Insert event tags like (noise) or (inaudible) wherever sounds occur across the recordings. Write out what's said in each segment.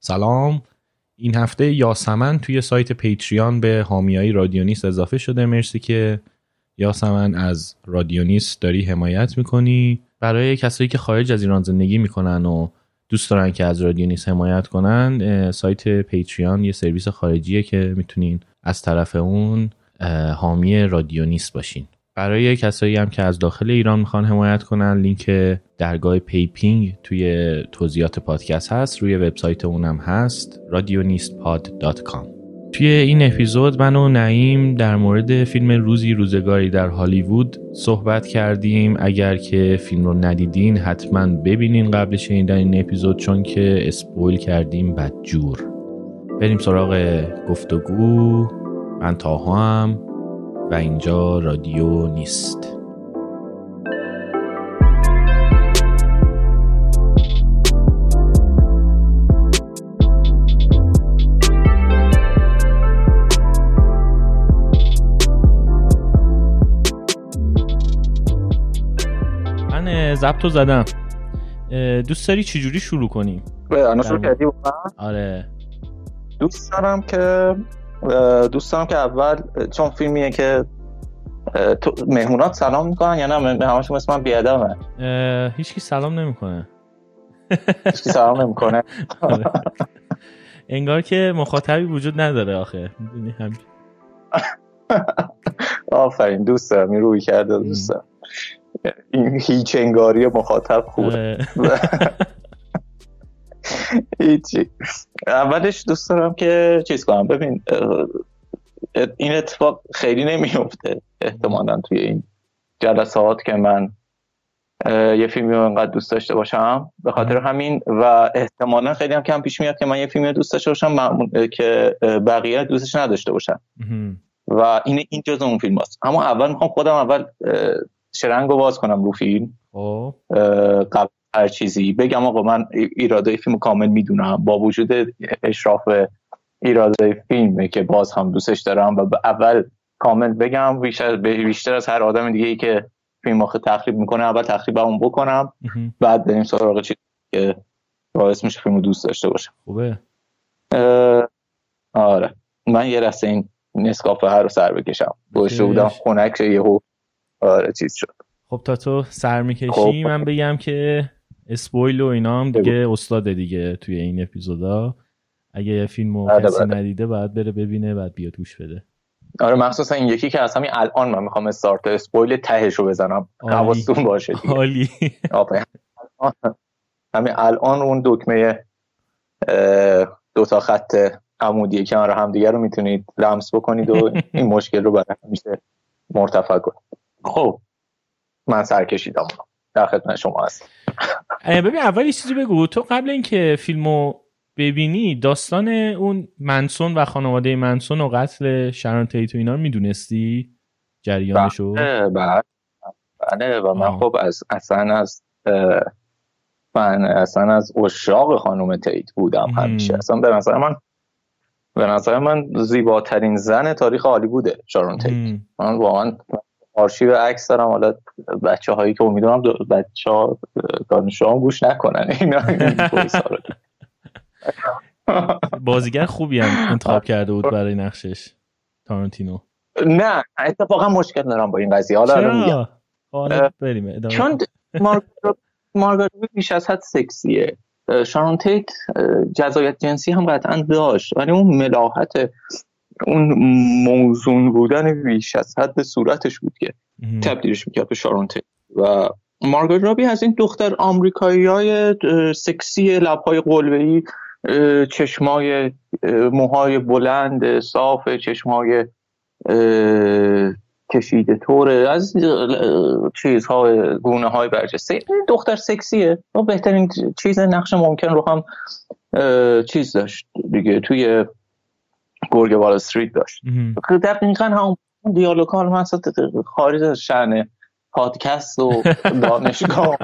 سلام. این هفته یاسمن توی سایت پیتریان به حامیای رادیونیست اضافه شده. مرسی که یاسمن از رادیونیست داری حمایت می‌کنی. برای کسایی که خارج از ایران زندگی می‌کنن و دوست دارن که از رادیونیست حمایت کنن سایت پیتریان یه سرویس خارجیه که می‌تونین از طرف اون حامی رادیونیست باشین. برای کسایی هم که از داخل ایران می‌خوان حمایت کنن لینک درگاه پیپینگ توی توضیحات پادکست هست روی وبسایت اونم هست radionistpod.com توی این اپیزود من و نعیم در مورد فیلم روزی روزگاری در هالیوود صحبت کردیم. اگر که فیلم رو ندیدین حتما ببینین قبل شنیدن این اپیزود چون که spoil کردیم بدجور. بریم سراغ گفتگو. من طاهام و اینجا رادیو نیست. من ضبط زدم. دوست داری چجوری شروع کنیم؟ الان شروع کردی آره. دوست دارم که دوست دارم که اول چون فیلمیه که مهمونات سلام می‌کنن یا نه؟ همشون مثل من بیادمه هیچکی سلام نمی‌کنه. هیچکی سلام نمی‌کنه. آره. انگار که مخاطبی وجود نداره آخه. می‌دونی هم آفرین دوست دارم این روی کرده دوست دارم این هیچ انگاری مخاطب خوبه. (laughs) هیچی. اولش دوست دارم که چیز کنم. ببین این اتفاق خیلی نمیفته احتمالا توی این جلسات که من یه فیلمی رو انقدر دوست داشته باشم. به خاطر همین و احتمالا خیلی هم کم پیش میاد که من یه فیلمی دوست داشته باشم که بقیه دوستش نداشته باشن. و این این جز اون فیلم هست اما اول می‌خوام خودم اول شرنگ رو باز کنم رو فیلم. خب. قبل هر چیزی. بگم آقا من ایراده فیلم کامل می‌دونم. با وجود اشراف ایراده فیلم که باز هم دوستش دارم و اول کامل بگم بیشتر, بیشتر از هر آدم دیگه ای که فیلم آخه تخریب می‌کنه اول تخریب اون بکنم. بعد بریم سراغ چیزی که باعث میشه فیلم دوست داشته باشم. خوبه. آره. من یه رسته این نسکافه هر رو سر بکشم. گوشته بودم خونک یهو. آره چیز شد. خب تا تو سر می‌کشی خب. من بگم که اسپویل و اینا هم دیگه استاد دیگه توی این اپیزودا. اگه یه فیلم رو بله، کسی بله. ندیده باید بره ببینه بعد بیاد گوش بده. آره مخصوصا این یکی که از همین الان من می‌خوام استارت اسپویل تهش رو بزنم حواستون باشه دیگه. عالی. همین الان اون دکمه دو تا خط عمودی کنار هم دیگه رو می‌تونید لمس بکنید و این مشکل رو برای همیشه مرتفع کنید. خب من سر کشیدم در خدمت شما هست ببین اول یه چیزی بگو. تو قبل اینکه فیلمو ببینی داستان اون منسون و خانواده منسون و قتل شران تیتو اینا رو می‌دونستی؟ جریانشو؟ بله بله بله. و من خب از اصلا از من اصلا از اشاق خانم تیت بودم همیشه. اصلا به نظر من به نظر من زیباترین زن تاریخ بوده شارون تیت. من واقعا آرشیو عکس دارم. حالا بچه هایی که امیدوارم بچه ها دانش هم گوش نکنن. اینا بازیگر خوبی هم انتخاب کرده بود برای نقشش تارانتینو. نه اتفاقا مشکل دارم با این قضیه. حالا میگم. حالا بریم چون مارگارت بیش از حد سکسیه. شارون تیت جزایت جنسی هم قطعا داشت. ولی اون ملاحت اون موزون بودن بیش از حد صورتش بود که تبدیلش می‌کرد به شارون تیت و مارگارت رابی از این دختر آمریکایی های سکسی لبهای قلبه‌ای چشمای موهای بلند صاف چشمای کشیده طوره از چیزهای گونه های برجسته دختر سکسیه. و بهترین چیز نقش ممکن رو هم چیز داشت دیگه. توی گرگ وال استریت داشت. دقیقا هم دیالوگ ها من خارج از شأن پادکست و (laughs) دانشگاه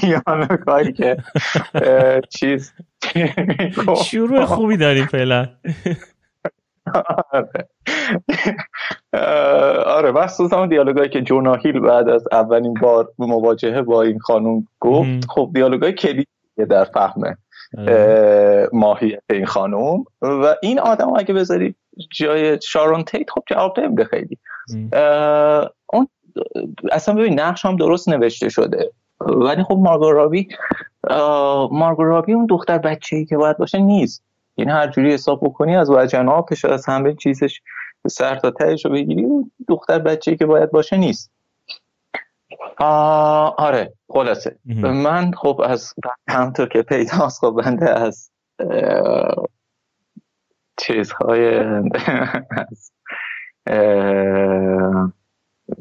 دیالوگایی که چیز شروع خوبی داریم فعلا. آره. مخصوصا اون دیالوگایی که جوناهیل بعد از اولین بار مواجهه با این خانوم گفت. خب دیالوگای کلیدی در فهم آره. ماهیت این خانم و این آدم اگه بذاری جای شارون تیت خب جواب نمیده خیلی. اون اصلا ببین نقش هم درست نوشته شده. ولی خب مارگو رابی مارگو رابی اون دختر بچه ای که باید باشه نیست. یعنی هر جوری حساب بکنی از وجه ناپش از همه چیزش سر تا تهش رو بگیری اون دختر بچه ای که باید باشه نیست. آره خلاصه. من خب از همطور که پیداست خب بنده از چیزهای از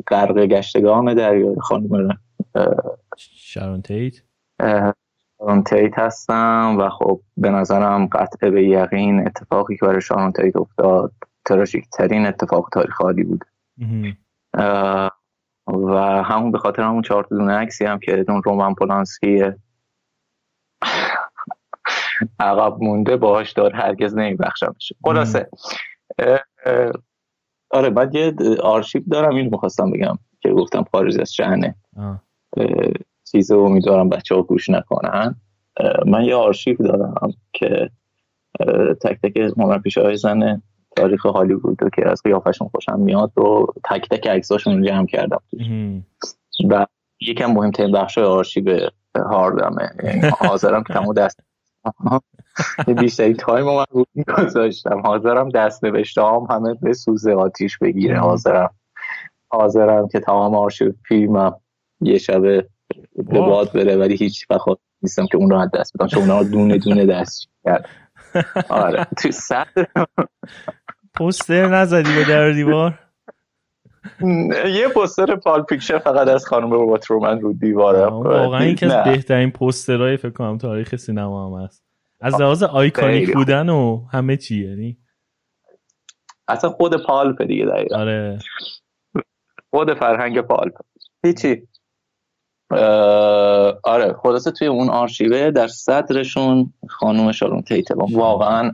غرق گشتگان دریای خانم شارون تیت؟ شارون تیت هستم و خب به نظرم قطعه به یقین اتفاقی که برای شارون تیت افتاد تراشیک ترین اتفاق تاریخ بود. و همون به خاطر همون چهار دونه عکسی هم که اون رومن پولانسکی عقب مونده باهاش دار هرگز نمیبخشم بشه خلاصه آره بعد یه آرشیو دارم اینو می‌خواستم بگم که گفتم خارج از شهنه چیز امیدوارم بچه ها گوش نکنن. من یه آرشیو دارم که تک تک هنرپیشه های زن تاریخ هالیوود که از قیافشون خوشم میاد و تک تک عکساشون رو جمع کردم و یکم مهمترین بخش آرشیو هاردمه. یعنی حاضرم که تمام دست (laughs) بیشتری تایم من رو گذاشتم. حاضرم دست نوشته هم همه به سوز آتیش بگیره. حاضرم. حاضرم که تمام آرشیو فیلمم یه شبه به باد بره ولی هیچ وقت نیستم که اون رو دست بدم. چون اونا دونه دونه دست کرد (laughs) آره. تو سر پوستر نزدی به در دیوار؟ یه پوستر پال پیکچر فقط از خانم ربات رومن رو دیواره. واقعا این که از بهترین پوسترهای فکر کنم تاریخ سینما هم هست. از لحاظ آیکونیک بودن و همه چی یعنی؟ اصلا خود پالپ دیگه دقیقا. آره. خود فرهنگ پالپ هیچی. آره خلاصه توی اون آرشیوه در صدرشون خانم شارون تیته واقعا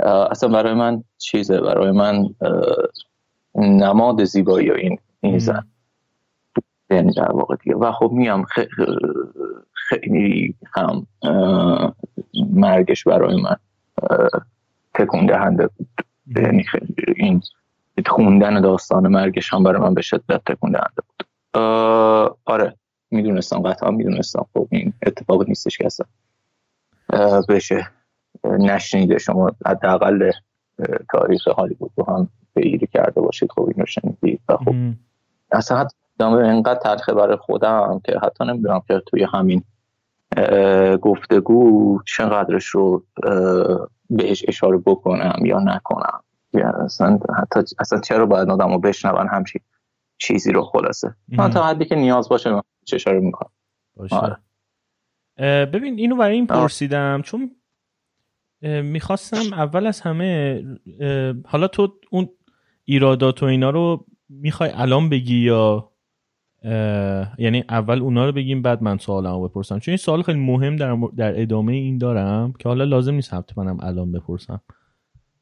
اصلا برای من چیزه برای من نماد زیبایی و این این زن. یعنی در واقع دیگه. و خب میام خیلی هم مرگش برای من تکون دهنده بود. یعنی این خوندن داستان مرگش هم برای من به شدت تکون دهنده بود آره می‌دونستم قطعا می‌دونستم. خب این اتفاق نیستش که اصلا. بشه. نشنیده شما حداقل تاریخ هالیوود رو هم پیگیری کرده باشید خب اینو شنیدید و خب اصلا حتی اینقدر تلخه برای خودم که حتی نمی‌دونم که توی همین گفتگو چقدرش رو بهش اشاره بکنم یا نکنم. اصلا حتی اصلا چرا باید آدم رو بشنون همچی چیزی رو خلاصه؟ من تا حدی که نیاز باشه من اشاره می‌کنم. آره. ببین اینو برای این پرسیدم چون می‌خواستم اول از همه حالا تو اون ایرادات و اینا رو می‌خوای الان بگی یا یعنی اول اونا رو بگیم بعد من سوالمو بپرسم. چون این سوال خیلی مهم در, در ادامه این دارم که حالا لازم نیست منم الان بپرسم.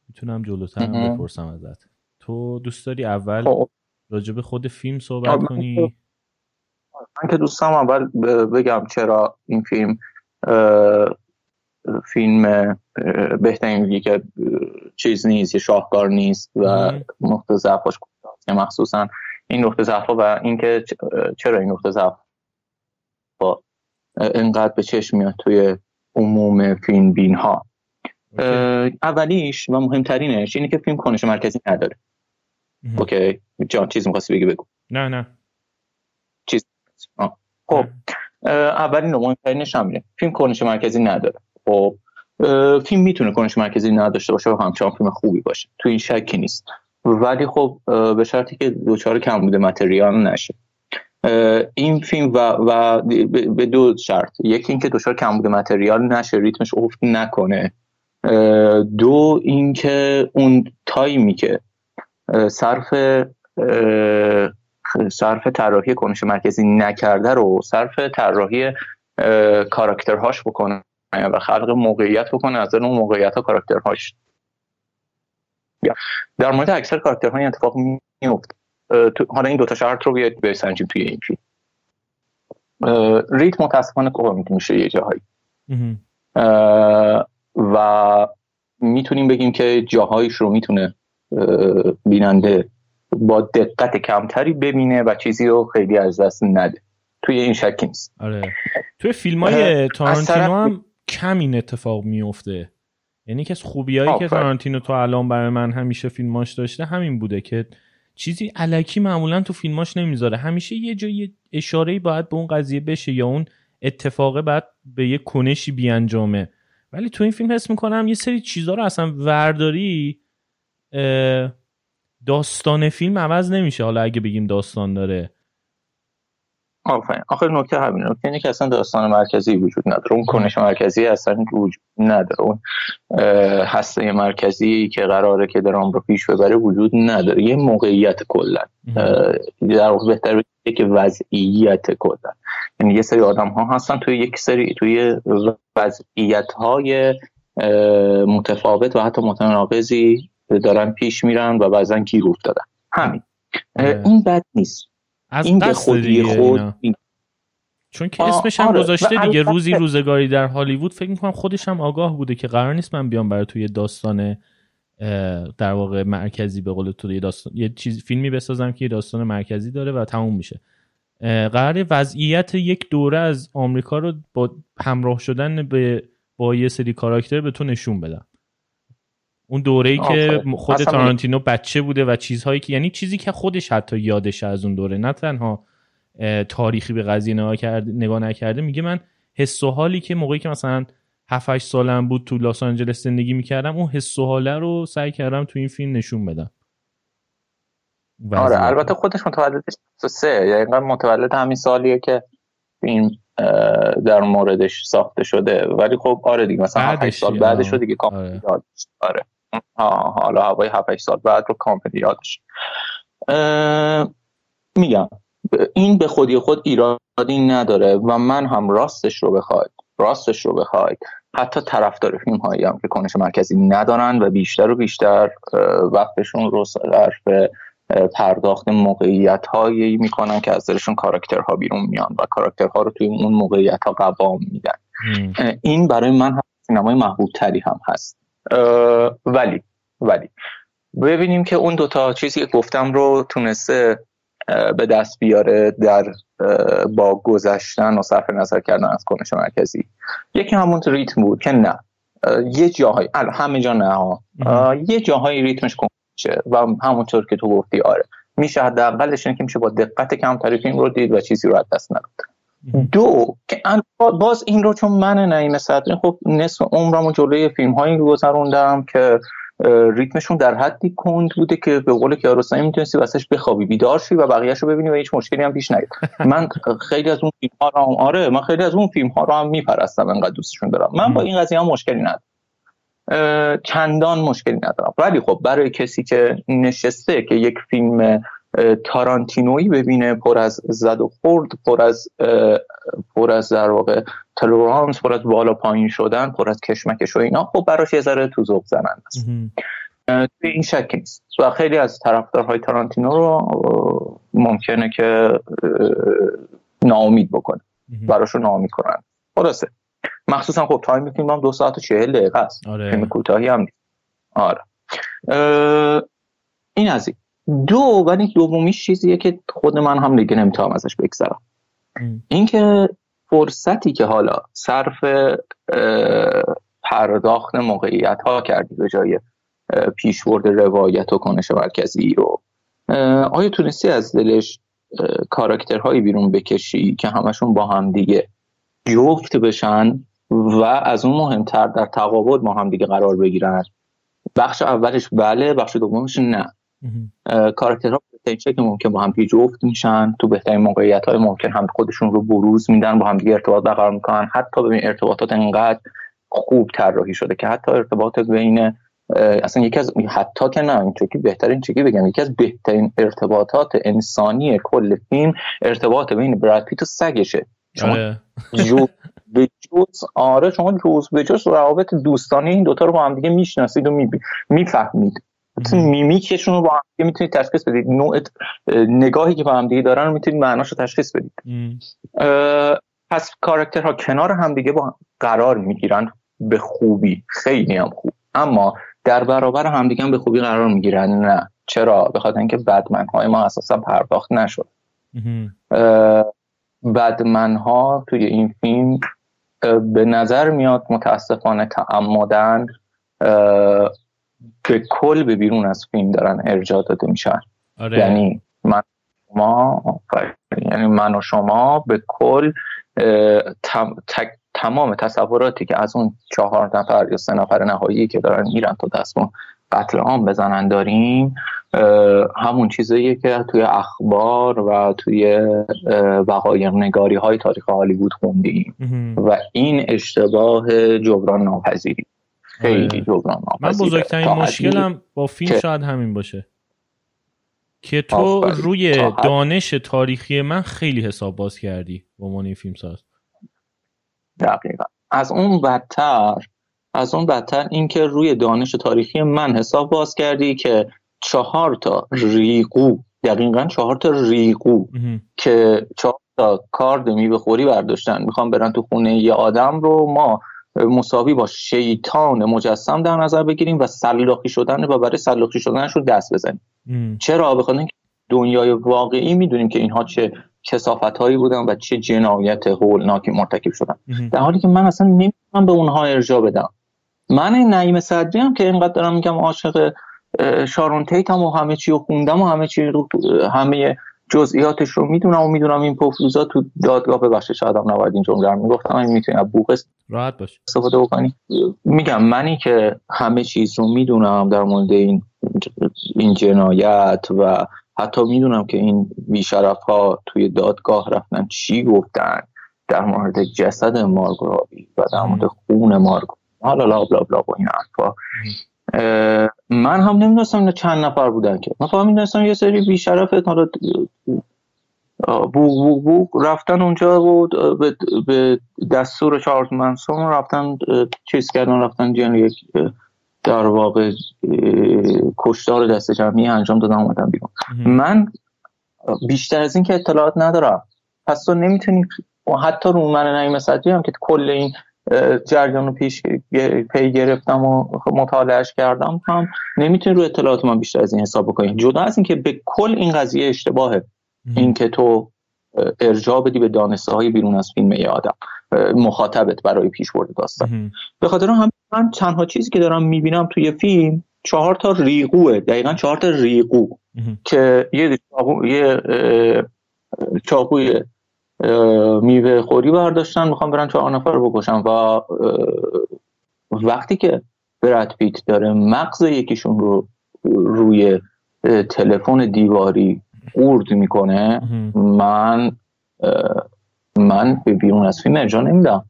می‌تونم جلوتر بپرسم ازت. تو دوست داری اول خب. راجب خود فیلم صحبت خب، کنی؟ من که دوستم اول بگم چرا این فیلم فیلم بهترین که چیز نیست یه شاهکار نیست و نقطه ضعفش مخصوصا این نقطه ضعف و اینکه چرا این نقطه ضعف انقدر به چشم میاد توی عموم فیلم بین ها اولیش و مهمترینش اینه که فیلم کنش مرکزی نداره. اوکی جان چیز می‌خواستی بگی بگو. نه نه. چیز خب اولین و مهمترینش همینه فیلم کنش مرکزی نداره. خب فیلم می‌تونه کنش مرکزی نداشته باشه و همچنان فیلم خوبی باشه. تو این شکی نیست. ولی خب به شرطی که دوچار کم بوده متریال نشه. این فیلم و, و به دو شرط. یکی اینکه کم بوده متریال نشه ریتمش افت نکنه. دو اینکه اون تایمی که صرف صرف طراحی کنش مرکزی نکرده رو صرف طراحی کاراکترهاش بکنه. و خلق موقعیت بکنه از اون موقعیت ها کاراکترهاش در مورد اکثر کاراکترها این اتفاق میفته حالا این دوتا شرط رو بیاید بسنجیم توی این فیلم. ریت متاسفانه کوه میشه یه جاهایی. و می‌تونیم بگیم که جاهایش رو می‌تونه بیننده با دقت کمتری ببینه و چیزی رو خیلی از دست نده. توی این شکی نیست. آره. توی فیلم های تارانتینو هم کم این اتفاق میفته یعنی که از خوبیایی که تارانتینو تو الان برای من همیشه فیلماش داشته همین بوده که چیزی علکی معمولا تو فیلماش نمی‌ذاره. همیشه یه جایی اشاره باید به اون قضیه بشه یا اون اتفاقه بعد به یه کنشی بیانجامه. ولی تو این فیلم حس می‌کنم یه سری چیزها رو اصلا ورداری داستان فیلم عوض نمیشه. حالا اگه بگیم داستان داره. آفرین. آخر نکته همین نکته اینه که اصلا داستان مرکزی وجود نداره. اون کنش مرکزی اصلا وجود نداره. اون هسته مرکزی که قراره که درام رو پیش ببره وجود نداره. یه موقعیت کلا. در واقع بهتر که وضعیت کلا. یعنی یه سری آدم ها هستن توی یک سری توی وضعیت های متفاوت و حتی متناقضی دارن پیش میرن و بعضا گیر افتادن. همین. این بد نیست. از این به خودی خود چون که اسمش هم آره. گذاشته دیگه روزی روزگاری در هالیوود فکر می‌کنم خودش هم آگاه بوده که قرار نیست من بیام برای توی داستان در واقع مرکزی به قول تو یه داستان یه چیز فیلمی بسازم که یه داستان مرکزی داره و تموم میشه. قرار وضعیت یک دوره از آمریکا رو با همراه شدن به با یه سری کاراکتر به تو نشون بدم. اون دوره ای که خود تارانتینو بچه بوده و چیزهایی که یعنی چیزی که خودش حتی یادش از اون دوره نه تنها تاریخی به قضیه نگاه, کرده، نگاه نکرده میگه من حس و حالی که موقعی که مثلا 7 8 سالم بود تو لس آنجلس زندگی می‌کردم اون حس و حاله رو سعی کردم تو این فیلم نشون بدم. آره البته خودش متولدش سه یعنی متولد همین سالیه که این در موردش ساخته شده. ولی خب آره دیگه مثلا 7 سال بعدش دیگه کامل آره. آره. حالا هوای 7 سال بعد رو کامل یادش. میگم این به خودی خود ایرادی نداره و من هم راستش رو بخواید راستش رو بخواید. حتی طرفدار فیلم هایی هم که کنش مرکزی ندارن و بیشتر و بیشتر وقتشون رو صرف پرداخت موقعیت هایی می‌کنن که از درشون کاراکترها بیرون میان و کاراکترها رو توی اون موقعیت ها قوام میدن. این برای من هم سینمای محبوب تری هم هست. ولی ولی. ببینیم که اون دوتا چیزی که گفتم رو تونسته به دست بیاره در با گذشتن و صرف نظر کردن از کنش مرکزی. یکی همون ریتم بود که نه. یه جاهای همه جا نه ها. یه جاهای ریتمش کنشه و همونطور که تو گفتی آره. میشه حداقلش که میشه با دقت کمتری فیلم رو دید و چیزی رو از دست نداد. دو که باز این رو چون من نعیم صدری خب نصف عمرمو جلوی فیلم هایی گذروندم که ریتمشون در حدی کند بوده که به قول کیارستمی می‌تونستی واسش بخوابی بیدار شی و بقیهش رو ببینی و هیچ مشکلی هم پیش نیاد. (laughs) من خیلی از اون فیلم ها رو هم آره من خیلی از اون فیلم ها رو هم میپرستم انقدر دوستشون دارم. من با این قضیه هم مشکلی ندارم. چندان مشکلی ندارم. ولی خب برای کسی که نشسته که یک فیلم تارانتینویی ببینه پر از زد و خورد پر از پر از در واقع تلورانس پر از بالا پایین شدن پر از کشمکش و اینا. خب براش یه ذره تو ذوق زننده است. توی این شک نیست. و خیلی از طرفدارهای تارانتینو رو ممکنه که ناامید بکنه. براشو ناامید کنن. خلاصه. مخصوصا خب تایم فیلم هم دو ساعت و چهل دقیقه است. آره. فیلم کوتاهی هم نیست. آره. این از این. دو ولی دومی چیزیه که خود من هم دیگه نمی‌تونم ازش بگذرم. اینکه فرصتی که حالا صرف پرداخت موقعیت ها کردی به جای پیشورد روایت و کنش مرکزی رو آیا تونستی از دلش کاراکترهایی بیرون بکشی که همشون با هم دیگه جفت بشن و از اون مهمتر در تقابل با هم دیگه قرار بگیرن؟ بخش اولش بله بخش دومش نه. کاراکترها به که ممکن با هم جفت میشن تو بهترین موقعیت های ممکن هم خودشون رو بروز میدن با هم دیگه ارتباط برقرار می‌کنن. حتی ببین ارتباطات انقدر خوب طراحی شده که حتی ارتباط بین اصلا یکی از حتی که نه این چکی بهترین چکی بگم یکی از بهترین ارتباطات انسانی کل فیلم ارتباط بین براد پیت و سگشه. شما آره. به جز آره شما جز به جز روابط دوستانه این دوتا رو با هم دیگه می‌شناسید و می‌فهمید. میمیکشون رو با هم می‌تونید تشخیص بدید نوع نگاهی که با هم دیگه دارن رو می‌تونید معناش رو تشخیص بدید پس کاراکترها کنار هم دیگه با قرار می‌گیرن به خوبی. خیلی هم خوب. اما در برابر همدیگه هم به خوبی قرار می‌گیرن. نه. چرا؟ بخاطر اینکه بدمن های ما اساسا پرداخت نشد. بدمن ها توی این فیلم به نظر میاد متاسفانه تعمدن به کل به بیرون از فیلم دارن ارجاع داده میشن. آره. یعنی من شما یعنی من و شما به کل تمام تصوراتی که از اون چهار نفر یا سه نفر نهایی که دارن میرن تا دستمون قتل عام بزنن داریم همون چیزاییه که توی اخبار و توی وقایق نگاری های تاریخ هالیوود خوندیم. و این اشتباه جبران ناپذیری. خیلی آره. جبران من بزرگترین مشکلم با فیلم شاید همین باشه. که تو روی دانش تاریخی من خیلی حساب باز کردی به عنوان فیلم ساز. دقیقا. از اون بدتر از اون بدتر اینکه روی دانش تاریخی من حساب باز کردی که چهار تا ریقو دقیقا چهار تا ریقو که چهار تا کارد میوه خوری برداشتن. می‌خوام برن تو خونه یه آدم رو ما مساوی با شیطان مجسم در نظر بگیریم و سلاخی شدن و برای سلاخی شدنش رو دست بزنیم. چرا؟ بخاطر اینکه دنیای واقعی می‌دونیم که اینها چه کسافت هایی بودن و چه جنایت هولناکی مرتکب شدن. در حالی که من اصلا نمی‌تونم به اونها ارجا بدم. من این نعیم صدری هم که اینقدر دارم میگم عاشق شارون تیتم و همه چی رو خوندم و همه چی رو همه جزئیاتش رو می‌دونم و می‌دونم این پفلوزا تو دادگاه ببخشید شاید هم نباید این جمله رو می‌گفتم این می‌تونی بوق راحت باش. استفاده بکنی. میگم منی که همه چیز رو می‌دونم در مورد این این جنایت و حتی می‌دونم که این بیشرف ها توی دادگاه رفتن چی گفتن در مورد جسد مارگرابی و در مورد خون مارگرابی حالا لا بلا بلا با این حرفا. من هم نمی‌دونستم چند نفر بودن که. من فقط می‌دونستم یه سری بیشرف حالا بو بو رفتن اونجا و به دستور چارلز منسون رفتن چیز کردن رفتن جن یک در واقع کشتار دست جمعی انجام دادن اومدن بیرون. من بیشتر از این که اطلاعات ندارم. پس تو نمی‌تونی حتی رو من نعیم صدری هم که کل این جریان رو پیش پی گرفتم و مطالعهش کردم. هم نمی‌تونی رو اطلاعات من بیشتر از این حساب بکنی. جدا از اینکه به کل این قضیه اشتباهه. اینکه تو ارجاع بدی به دانسته های بیرون از فیلم ای آدم. مخاطبت برای پیش برده داستان. به خاطر هم من تنها چیزی که دارم می‌بینم توی فیلم چهار تا ریقوه دقیقا چهار تا ریقو که یه یه چاقوی میوه خوری برداشتن می‌خوام برن چهار نفر بکشن و وقتی که برد پیت داره مغز یکیشون رو روی تلفن دیواری قورد می‌کنه من من به بیرون از فیلم ارجا نمیدم.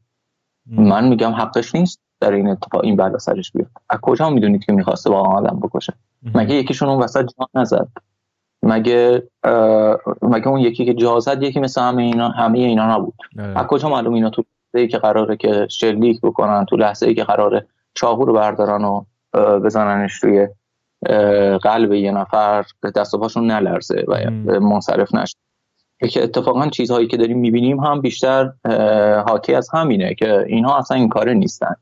من میگم حقش نیست در این اتفاق این بلا سرش بیاد از کجا می‌دونید که می‌خواسته با آدم بکشه؟ مگه یکیشون اون وسط جان نزد؟ مگه مگه اون یکی که جا زد یکی مثل همه اینا همه اینا نبود؟ آره. از کجا معلوم اینا تو ای که قراره که شلیک بکنن تو لحظه ای که قراره چاقو رو بردارن و بزننش توی قلب یه نفر دست و پاشون نلرزه و منصرف نشه. که اتفاقا چیزهایی که داریم می‌بینیم هم بیشتر حاکی از همینه که اینها اصلا این کاره نیستن.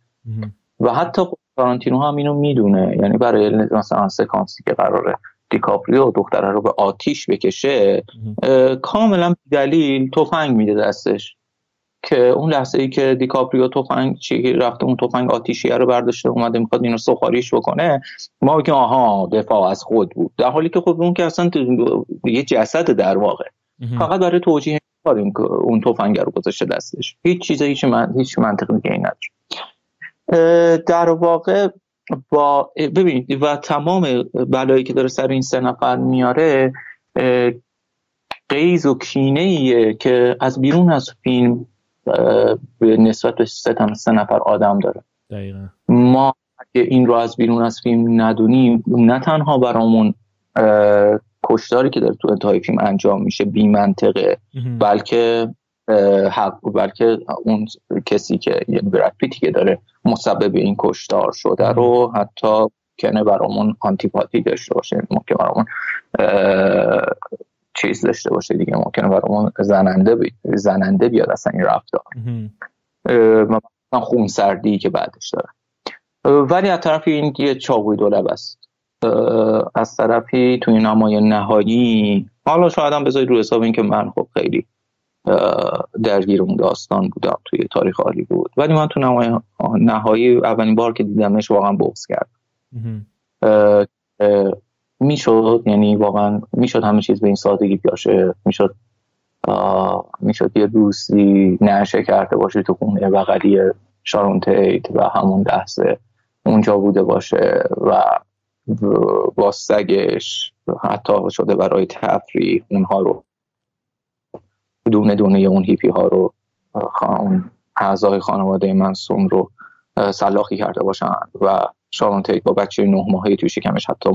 و حتی تارانتینو هم اینو می‌دونه. یعنی برای مثلا سکانسی که قراره. دیکاپریو دختره رو به آتیش بکشه کاملا دلیل تفنگ میده دستش. که اون لحظه ای که دیکاپریو تفنگ چی رفته اون تفنگ آتیشیه رو برداشته اومده می‌خواد اینو سخاریش بکنه ما بگیم آها دفاع از خود بود. در حالی که خب اون که اصلا یه جسد در واقع. فقط برای توجیه کاریم که اون تفنگ رو گذاشته دستش. هیچ چیزی هیچ من هیچ منطقی دیگه نداره. در واقع با ببینید و تمام بلایی که داره سر این سه نفر میاره قیز و کینه ایه که از بیرون از فیلم به نسبت به سه, سه نفر آدم داره دقیقا. ما اگه این رو از بیرون از فیلم ندونیم نه تنها برامون کشتاری که داره تو انتهای فیلم انجام میشه بی منطقه بلکه حق بلکه اون کسی که یعنی براد پیتی که داره مسبب این کشتار شده رو حتی کنه برامون آنتیپاتی داشته باشه یعنی ممکن برامون چیز داشته باشه دیگه ممکنه برامون زننده بی... زننده بیاد اصلا این رفتار. خونسردی که بعدش داره. ولی از طرفی این یه چاقوی دولب است. از طرفی توی نمای نهایی حالا شاید هم بذارید رو حساب این که من خب خیلی درگیر اون داستان بودم توی تاریخ عالی بود. ولی من تو نهایی اولین بار که دیدمش واقعا بغض کرد. می‌شد یعنی واقعا می‌شد همه چیز به این سادگی بیاشه. می‌شد می‌شد یه دوستی نشه کرده باشه تو خونه بغلی شارون تیت و همون دسته اونجا بوده باشه و با سگش حتی شده برای تفریح اونها رو دونه دونه اون هیپی ها رو اون اعضای خانواده منصوم رو سلاخی کرده باشن و شارون تیت با بچه نه ماهی توی شکمش حتی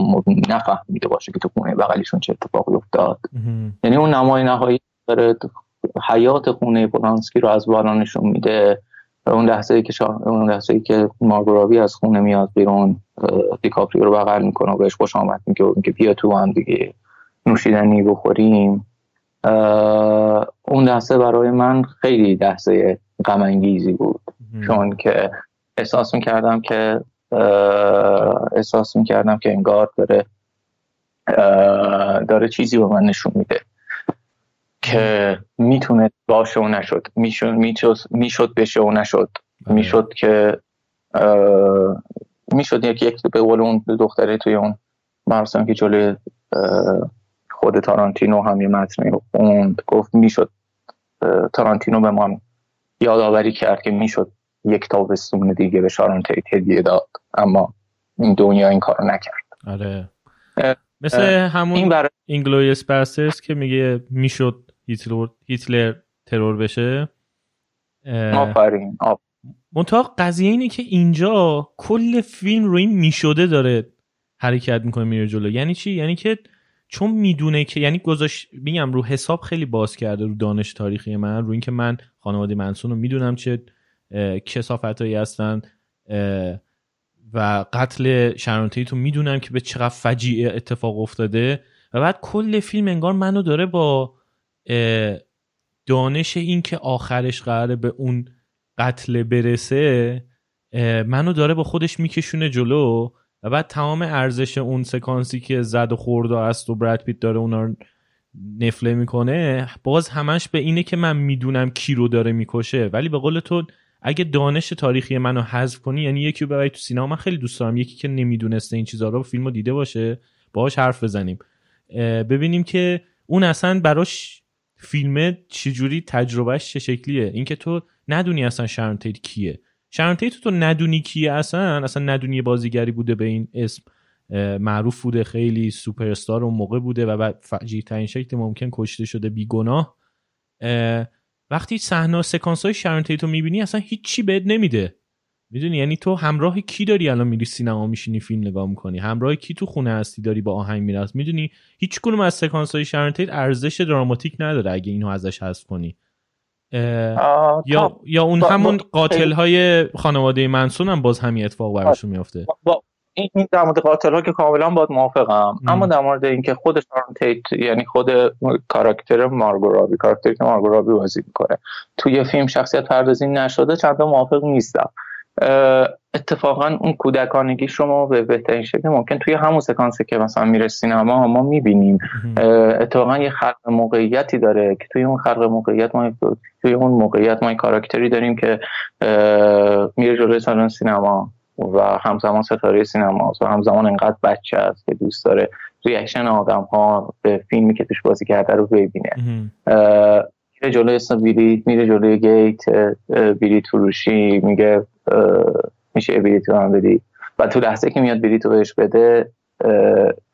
نفهمیده باشه که تو خونه بغلیشون چه اتفاقی افتاد. یعنی اون نمای نهایی داره حیات خونه پولانسکی رو از بالا نشون میده. اون لحظه ای که شا... اون لحظه ای که مارگوراوی از خونه میاد بیرون دیکاپریو رو بغل می‌کنه و بهش خوش آمد میگه که بیا تو هم دیگه نوشیدنی بخوریم. اون لحظه برای من خیلی لحظه غم بود. چون که احساس می‌کردم که احساس می‌کردم که انگار داره داره چیزی به من نشون میده که می‌تونه باشه و نشد. می‌شد می‌شد بشه و نشد. بله. می‌شد که می‌شد یک یک به قول اون دختره توی اون مراسم که جلوی خود تارانتینو هم یه متنی خوند. گفت می‌شد تارانتینو به من یادآوری کرد که می‌شد یک تابستون دیگه به شارون تیت هدیه داد. اما این دنیا این کارو نکرد. آره. مثل همون این برای... Inglourious که میگه می‌شد هیتلر, هیتلر ترور بشه. آفرین منتها قضیه اینه که اینجا کل فیلم رو این می‌شده داره حرکت می‌کنه میره جلو. یعنی چی؟ یعنی که چون می‌دونه که یعنی گذاشت میگم رو حساب خیلی باز کرده رو دانش تاریخی من رو اینکه من خانواده منسون رو می‌دونم چه کسافتایی هستن و قتل شرانتی تو می‌دونم که به چقدر فجیعه اتفاق افتاده. و بعد کل فیلم انگار منو داره با دانش این که آخرش قراره به اون قتل برسه منو داره با خودش میکشونه جلو. بعد تمام ارزش اون سکانسی که زد و خورد و است و برد پیت داره اونا رو نفله می‌کنه باز همش به اینه که من می‌دونم کی رو داره می‌کشه. ولی به قول تو اگه دانش تاریخی منو حذف کنی یعنی یکی رو ببری تو سینما من خیلی دوست دارم. یکی که نمی‌دونسته این چیزها رو فیلمو دیده باشه باهاش حرف بزنیم. ببینیم که اون اصلا براش فیلم چجوری تجربهش چه شکلیه. اینکه تو ندونی اصلا تیت کیه. شرون تیت تو ندونی کیه اصلا؟ اصلا ندونی بازیگری بوده به این اسم. معروف بوده خیلی سوپر استار اون موقع بوده و بعد فجیع ترین شکل ممکن کشته شده بیگناه. وقتی صحنه سکانس های شرون تیت رو می‌بینی اصلا هیچی بهت نمیده. می‌دونی؟ یعنی تو همراه کی داری الان میری سینما میشینی فیلم نگاه می‌کنی؟ همراه کی تو خونه هستی داری با آهنگ میرس می‌دونی؟ هیچ کنوم از سکانس های شرنتیت ارزش دراماتیک نداره اگه اینو ازش حذف کنی. یا یا اون همون قاتل های خانواده منسون هم باز همین اتفاق براشون میفته این در مورد قاتل ها که کاملا باید موافقم. اما در مورد اینکه خود تیت یعنی خود کاراکتر مارگو کاراکتری که مارگو بازی می‌کنه. توی فیلم شخصیت پردازی نشده چند موافق نیستم. اتفاقا اون کودکانگی شما به بهترین شکل ممکن توی همون سکانسی که مثلا میره سینما ما می‌بینیم. اتفاقا یه خلق موقعیتی داره که توی اون خلق موقعیت ما توی اون موقعیت ما کاراکتری داریم که میره جلوی سالن سینما و همزمان ستاره سینما و همزمان انقدر بچه است که دوست داره reaction آدم ها به فیلمی که توش بازی کرده رو ببینه. میره جلوی اسم بیلیت میره جلوی گیت بیلیت فروشی میگه میشه بلیط رو هم بدی. و تو لحظه که میاد بلیط رو بهش بده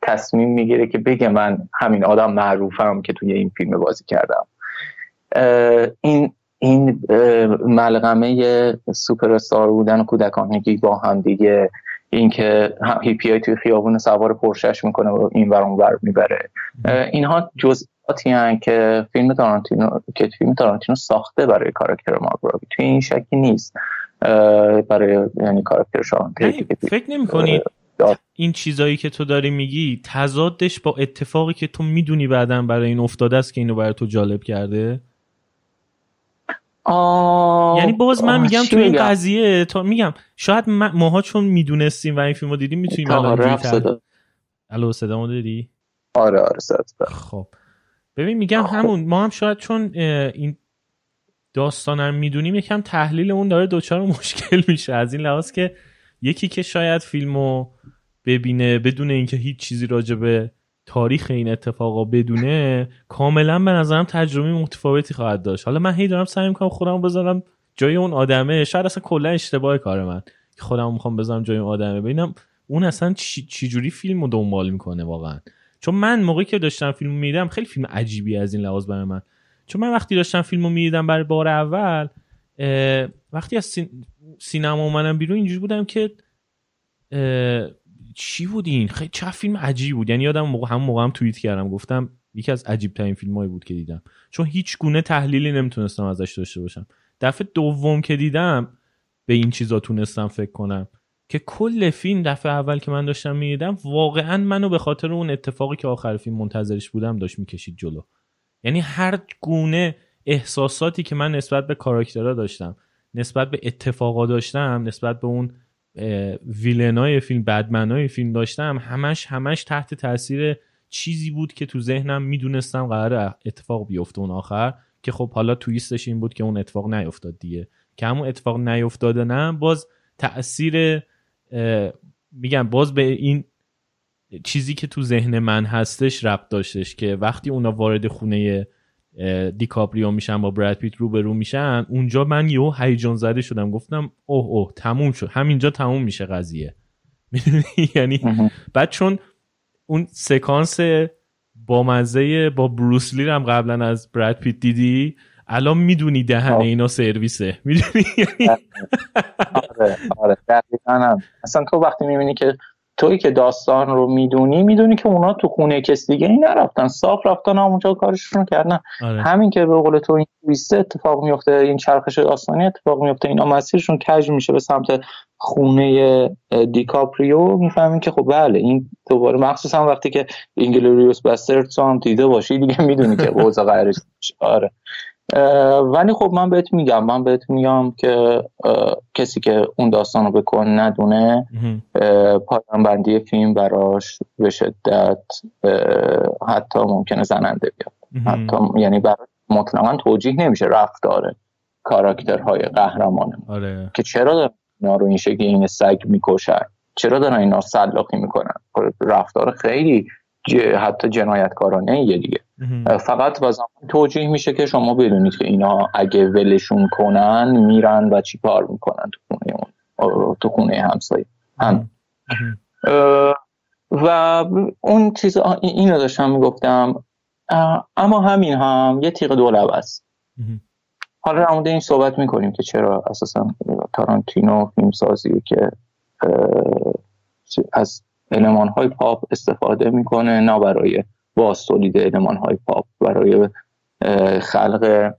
تصمیم می‌گیره که بگه من همین آدم معروفم که توی این فیلم بازی کردم. این این ملغمه سوپر استار بودن و کودکانگی با هم دیگه اینکه هیپی های توی خیابون سوار پرشش می‌کنه و این ور اون ور می‌بره. اینها جزئیاتی هن که فیلم تارانتینو که فیلم تارانتینو ساخته برای کاراکتر مارگو توی این شکی نیست. برای یعنی کاراکترشان فکر نمی کنی این چیزایی که تو داری میگی تضادش با اتفاقی که تو می‌دونی بعدا برای این افتاده است که اینو برای تو جالب کرده؟ یعنی باز من میگم تو این قضیه تا میگم شاید ماها چون می‌دونستیم و این فیلم رو دیدیم می‌تونیم الان الو صدا دادی آره آره صدا. خب. ببین میگم همون ما هم شاید چون این داستانم می‌دونیم یکم تحلیل اون داره دوچار مشکل میشه. از این لحاظ که یکی که شاید فیلمو ببینه بدون اینکه هیچ چیزی راجع به تاریخ این اتفاقا بدونه کاملا به نظرم تجربه متفاوتی خواهد داشت. حالا من هی دارم سعی می‌کنم خودم بذارم جای اون آدمه. شاید اصلا کلا اشتباه کار من خودم می‌خوام بذارم جای اون آدمه. ببینم اون اصلا چی, جوری فیلم رو دنبال می‌کنه واقعا. چون من موقعی که داشتم فیلم میدم خیلی فیلم عجیبی از این لحاظ برای من. چون من وقتی داشتم فیلمو می‌دیدم برای بار اول وقتی از سینما اومدم بیرون اینجوری بودم که چی بود این خیلی چه فیلم عجیب بود. یعنی یادم موقع هم موقع هم توییت کردم. گفتم یکی از عجیب ترین فیلم هایی بود که دیدم. چون هیچ گونه تحلیلی نمی‌تونستم ازش داشته باشم. دفعه دوم که دیدم به این چیزا تونستم فکر کنم. که کل فیلم دفعه اول که من داشتم می‌دیدم واقعا منو به خاطر اون اتفاقی که آخر فیلم منتظرش بودم داشت می‌کشید جلو. یعنی هر گونه احساساتی که من نسبت به کاراکترها داشتم نسبت به اتفاقا داشتم نسبت به اون ویلنای فیلم بدمنای فیلم داشتم همش همش تحت تاثیر چیزی بود که تو ذهنم می‌دونستم قرار اتفاق بیفته اون آخر که خب حالا تویستش این بود که اون اتفاق نیفتاد دیگه. که همون اتفاق نیفتاده نه باز تاثیر میگم باز به این چیزی که تو ذهن من هستش ربط داشتش که وقتی اونا وارد خونه دیکاپریو میشن با براد پیت رو میشن. اونجا من یهو هیجان زده شدم. گفتم اوه اوه تموم شد. همینجا تموم میشه قضیه. (laughs) یعنی بعد چون اون سکانس با مزه با بروسلی هم قبلا از براد پیت دیدی الان می‌دونی دهن اینا سرویسه. می‌دونی؟ آره آره اصلا تو وقتی می‌بینی که توی که داستان رو می‌دونی می‌دونی که اونا تو خونه کسی دیگه این نرفتن. صاف رفتن همونجا کارشون کردن. آره. همین که به قول تو این ویسته اتفاق میفته این چرخش داستانی اتفاق میفته اینا مسیرشون کج میشه به سمت خونه دیکاپریو؟ می‌فهمین که خب بله این دوباره مخصوصا وقتی که Inglourious Basterds هم دیده باشی دیگه می‌دونی که (laughs) اوضاع قرارش آره. ولی خب من بهت میگم من بهت میگم که کسی که اون داستان رو بکن ندونه. پایان بندی فیلم براش به شدت حتی ممکنه زننده بیاد. حتی یعنی براش مطلقا توجیه نمیشه رفتار کاراکترهای قهرمانه آره. که چرا دارن اینا رو این شکلی این سگ می‌کشن؟ چرا دارن اینا سلاخی می‌کنن؟ رفتار خیلی حتی جنایتکارانه یه دیگه. فقط و توجیه میشه که شما بدونید که اینا اگه ولشون کنن میرن و چی کار می‌کنن تو خونه اون تو خونه همسایه. هم. و اون چیز اینو داشتم می‌گفتم. اما همین هم یه تیغ دولبه است. حالا در این صحبت می‌کنیم که چرا اساسا تارانتینو فیلم سازی که از المان های پاپ استفاده می‌کنه نه برای باز تولید المان های پاپ برای خلق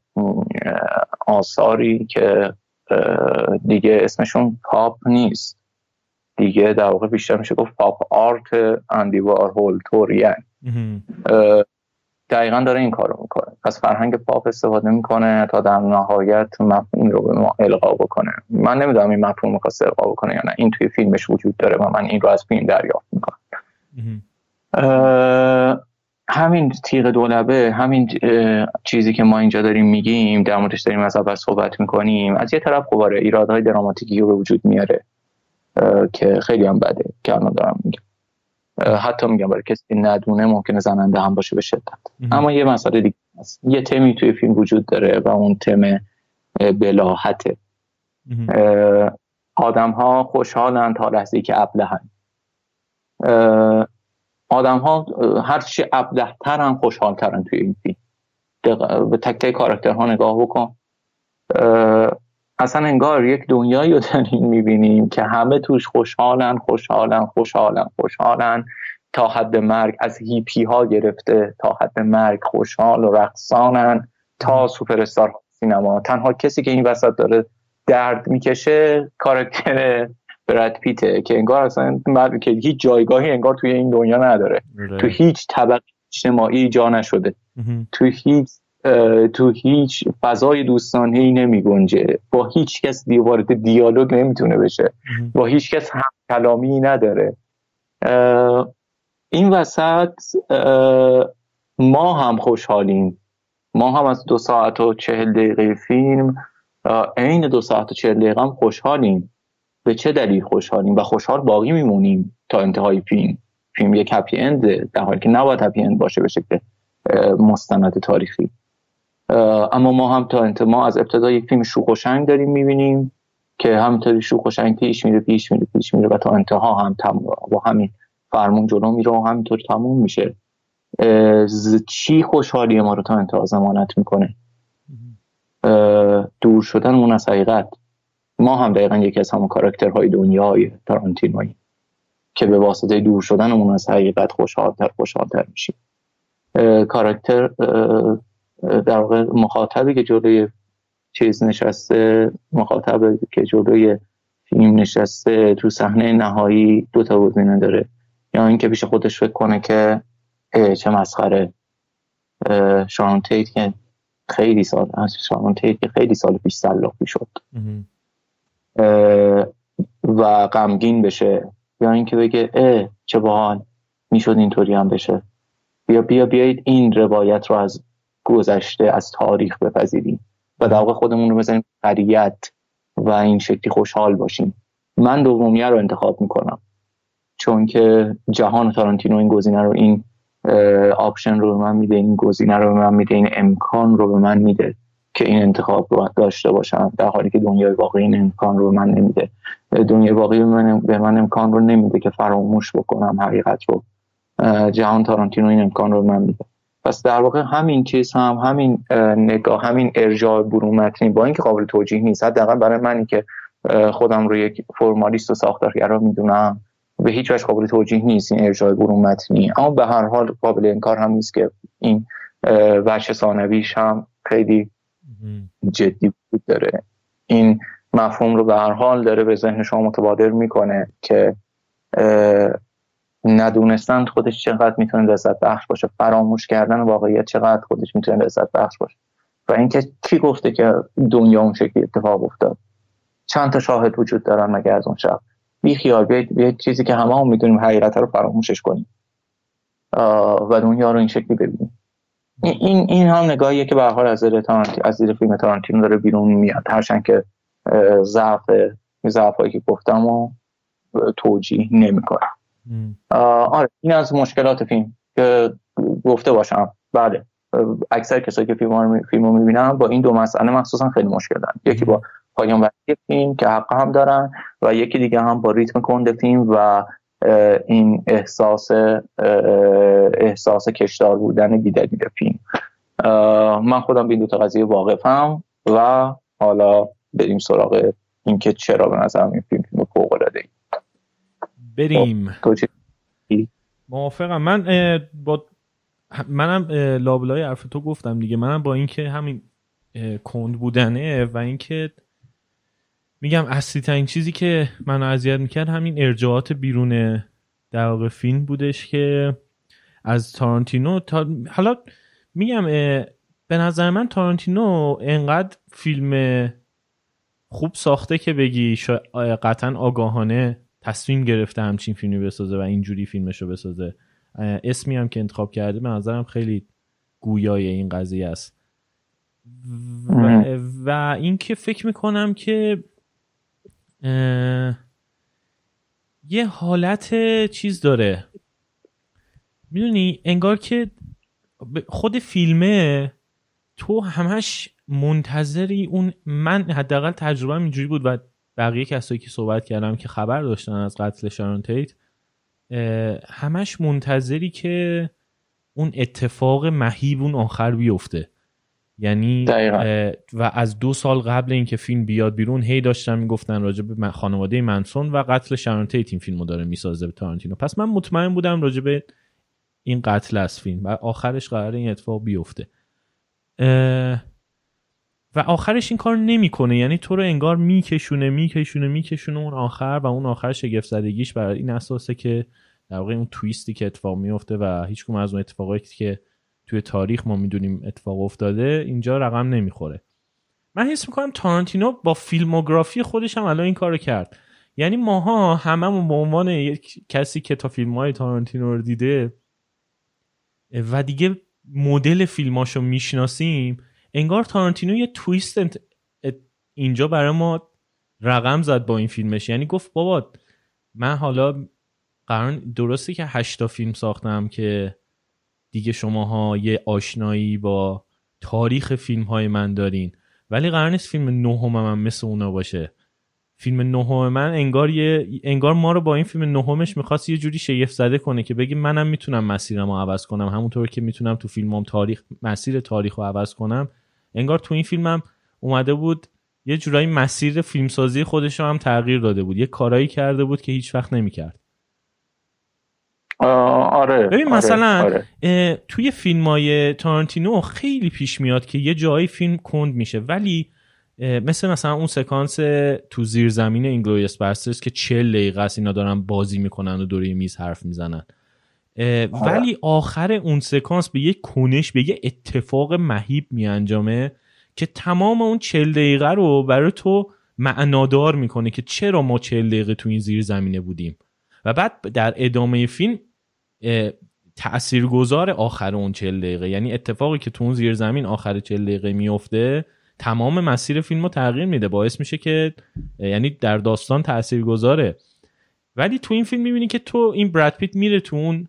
آثاری که دیگه اسمشون پاپ نیست. دیگه در واقع بیشتر میشه گفت پاپ آرت اندی وارهول تورین دقیقا داره این کارو می‌کنه. پس فرهنگ پاپ استفاده می‌کنه تا در نهایت مفهوم رو به ما القا بکنه. من نمی‌دونم این مفهوم می‌خواست القا بکنه یا نه. این توی فیلمش وجود داره و من این رو از فیلم دریافت می‌کنم. همین تیغ دولبه همین چیزی که ما اینجا داریم میگیم در موردش داریم از اول صحبت می‌کنیم از یه طرف خباره ایرادهای دراماتیکی رو به وجود میاره که خیلی هم بده که الان دارم میگم. حتی میگم برای کسی که ندونه ممکنه زننده هم باشه به شدت. اما یه مسئله دیگه هست. یه تمی توی فیلم وجود داره و اون تم بلاحته. آدم ها خوشحالن تا لحظه که ابلهن. آدم ها هر چی ابله ترن خوشحال ترن توی این فیلم. به تک تک کاراکترها نگاه بکن. اصلا انگار یک دنیایی رو داریم می‌بینیم که همه توش خوشحالن خوشحالن خوشحالن خوشحالن تا حد مرگ. از هیپی ها گرفته تا حد مرگ. خوشحال و رقصانن تا سوپر استار سینما. تنها کسی که این وسط داره درد می‌کشه کاراکتر برد پیته که انگار اصلا که هیچ جایگاهی انگار توی این دنیا نداره. تو هیچ طبق اجتماعی جا نشده. تو هیچ تو هیچ فضای دوستانه ای نمی گنجه. با هیچ کس وارد دیالوگ نمی‌تونه بشه. با هیچ کس هم کلامی نداره. این وسط ما هم خوشحالیم. ما هم از دو ساعت و چهل دقیقه فیلم عین دو ساعت و چهل دقیقه هم خوشحالیم. به چه دلیل خوشحالیم؟ و خوشحال باقی میمونیم تا انتهای فیلم. فیلم یک هپی اند در حالی که نباید هپی اند باشه به شکل مستند تاریخی. اما ما هم تا انت ما از ابتدای یک فیلم شوخ و شنگ داریم می‌بینیم که همینطوری شوخ و شنگ پیش میره پیش میره پیش میره و تا انتها هم. با همین فرمون جلو میره و همینطور تموم میشه. چی خوشحالی ما رو تا انتها زمانت می‌کنه؟ دور شدن اون از حقیقت. ما هم دقیقا یکی از همون کاراکترهای دنیای تارانتینوی که به واسطه دور شدن اون از حقیقت خوشحالتر خوشحالتر میشیم. کاراکتر در واقع مخاطبی که جلوی چیز نشسته مخاطبی که جلوی فیلم نشسته تو صحنه نهایی دو تا گزینه داره. یا اینکه پیش خودش فکر کنه که چه مسخره. شارون تیت که خیلی سال شارون تیت که خیلی سال پیش سلاخی شد و غمگین بشه. یا اینکه بگه اه چه باحال. می‌شد اینطوری هم بشه. بیا بیا بیایید این روایت رو از گذشته از تاریخ بپذیریم و در واقع خودمون رو بزنیم به خریت و این شکلی خوشحال باشیم. من دومیه رو انتخاب می‌کنم. چون که جهان تارانتینو این گزینه رو این option رو به من میده این گزینه رو به من میده این امکان رو به من میده که این انتخاب رو داشته باشم در حالی که دنیای واقعی این امکان رو به من نمیده. دنیای واقعی به من, به من امکان رو نمیده که فراموش بکنم حقیقت رو. جهان تارانتینو این امکان رو به من میده. پس در واقع همین چیز هم همین نگاه همین ارجاع برون متنی با اینکه قابل توجیه نیست. حداقل برای منی که خودم رو یک فرمالیست و ساختارگرا می‌دونم به هیچ وجه قابل توجیه نیست این ارجاع برون متنی. اما به هر حال قابل انکار هم نیست که این وجه ثانویش هم خیلی جدی بود داره. این مفهوم رو به هر حال داره به ذهن شما متبادر می‌کنه که ندونستن خودش چقدر می‌تونه لذت بخش باشه. فراموش کردن واقعیت چقدر خودش می‌تونه لذت بخش باشه. و اینکه کی گفته که دنیا اون شکلی اتفاق افتاد. چند تا شاهد وجود دارن مگه از اون شب بی خیال بیاید چیزی که همه هم می‌دونیم حقیقت رو فراموشش کنیم. و دنیا رو این شکلی ببینیم. این این هم نگاهیه که به حال از زیر از زیر فیلم تارانتینو داره بیرون میاد. هرچند که ضعف ضعف هایی که گفتم و توجیه نمی‌کنه آره این از مشکلات فیلم که گفته باشم. بله اکثر کسایی که فیلم رو می‌بینن با این دو مسئله مخصوصا خیلی مشکل دارن. یکی با پایان وقتی فیلم که حق هم دارن و یکی دیگه هم با ریتم کنده فیلم و این احساس احساس کشدار بودن بیدلیل فیلم. من خودم به این دو قضیه واقفم و حالا بریم سراغ اینکه چرا به نظرم این فیلم فیلم فوق العاده بریم. خب، موافقم. من با منم لابلای حرف تو گفتم دیگه. منم با اینکه همین کند بودنه و اینکه میگم اصلی ترین چیزی که منو اذیت می‌کرد همین ارجاعات بیرون در واقع فیلم بودش که از تارانتینو تا حالا میگم به نظر من تارانتینو انقدر فیلم خوب ساخته که بگی قطعا آگاهانه تصمیم گرفته همچین فیلمی بسازه و اینجوری فیلمش رو بسازه اسمی هم که انتخاب کرده به نظرم خیلی گویای این قضیه است. و, و اینکه فکر می‌کنم که یه حالت چیز داره. می‌دونی؟ انگار که خود فیلمه تو همش منتظری اون من حداقل تجربه اینجوری بود و بقیه کسایی که صحبت کردم که خبر داشتن از قتل شارون تیت همش منتظری که اون اتفاق مهیب اون آخر بیفته. یعنی و از دو سال قبل اینکه فیلم بیاد بیرون هی داشتن می‌گفتن راجع به خانواده منسون و قتل شارون تیت این فیلمو داره می‌سازه به تارانتینو. پس من مطمئن بودم راجع به این قتل از فیلم و آخرش قرار این اتفاق بیفته. و آخرش این کار نمی‌کنه. یعنی تو رو انگار میکشونه میکشونه میکشونه اون آخر و اون آخر شگفت زدگیش برای این اساسه که در واقع اون تویستی که اتفاق میفته و هیچ از اون اتفاقاتی که توی تاریخ ما می‌دونیم اتفاق افتاده اینجا رقم نمی‌خوره. من حس می‌کنم تارانتینو با فیلموگرافی خودش هم الان این کارو کرد. یعنی ماها هممون به عنوان یک کسی که تا فیلم های تارانتینو رو دیده و دیگه مدل فیلماشو می‌شناسیم انگار تارانتینو یه تویست اینجا برای ما رقم زد با این فیلمش. یعنی گفت بابا من حالا قرار درسته که هشتا فیلم ساختم که دیگه شماها یه آشنایی با تاریخ فیلم های من دارین. ولی قرار نیست فیلم نهم من مثل اونا باشه. فیلم نهم من انگار یه انگار ما رو با این فیلم نهمش می‌خواست یه جوری شیف زده کنه که بگی منم می‌تونم مسیرم رو عوض کنم. همونطور که می‌تونم تو فیلمم تاریخ مسیر تاریخ رو عوض کنم انگار تو این فیلمم اومده بود یه جورایی مسیر فیلمسازی خودش هم تغییر داده بود یه کارایی کرده بود که هیچ وقت نمی‌کرد آره ببین آره، مثلا آره. توی فیلم های تارانتینو خیلی پیش میاد که یه جایی فیلم کند میشه ولی مثل مثلا اون سکانس تو زیر زمین Inglourious Basterds که چند دقیقه است اینا دارن بازی می‌کنن و دور میز حرف می‌زنن. ولی آخر اون سکانس به یه کنش به یه اتفاق مهیب میانجامه که تمام اون چل دقیقه رو برای تو معنادار می‌کنه که چرا ما چل دقیقه تو این زیر زمینه بودیم. و بعد در ادامه فیلم تاثیرگذار آخر اون چل دقیقه یعنی اتفاقی که تو اون زیر زمین آخر چل دقیقه میفته تمام مسیر فیلم رو تغییر میده. باعث میشه که یعنی در داستان تاثیرگذاره ولی تو این فیلم می‌بینی که تو این براد پیت میره تو اون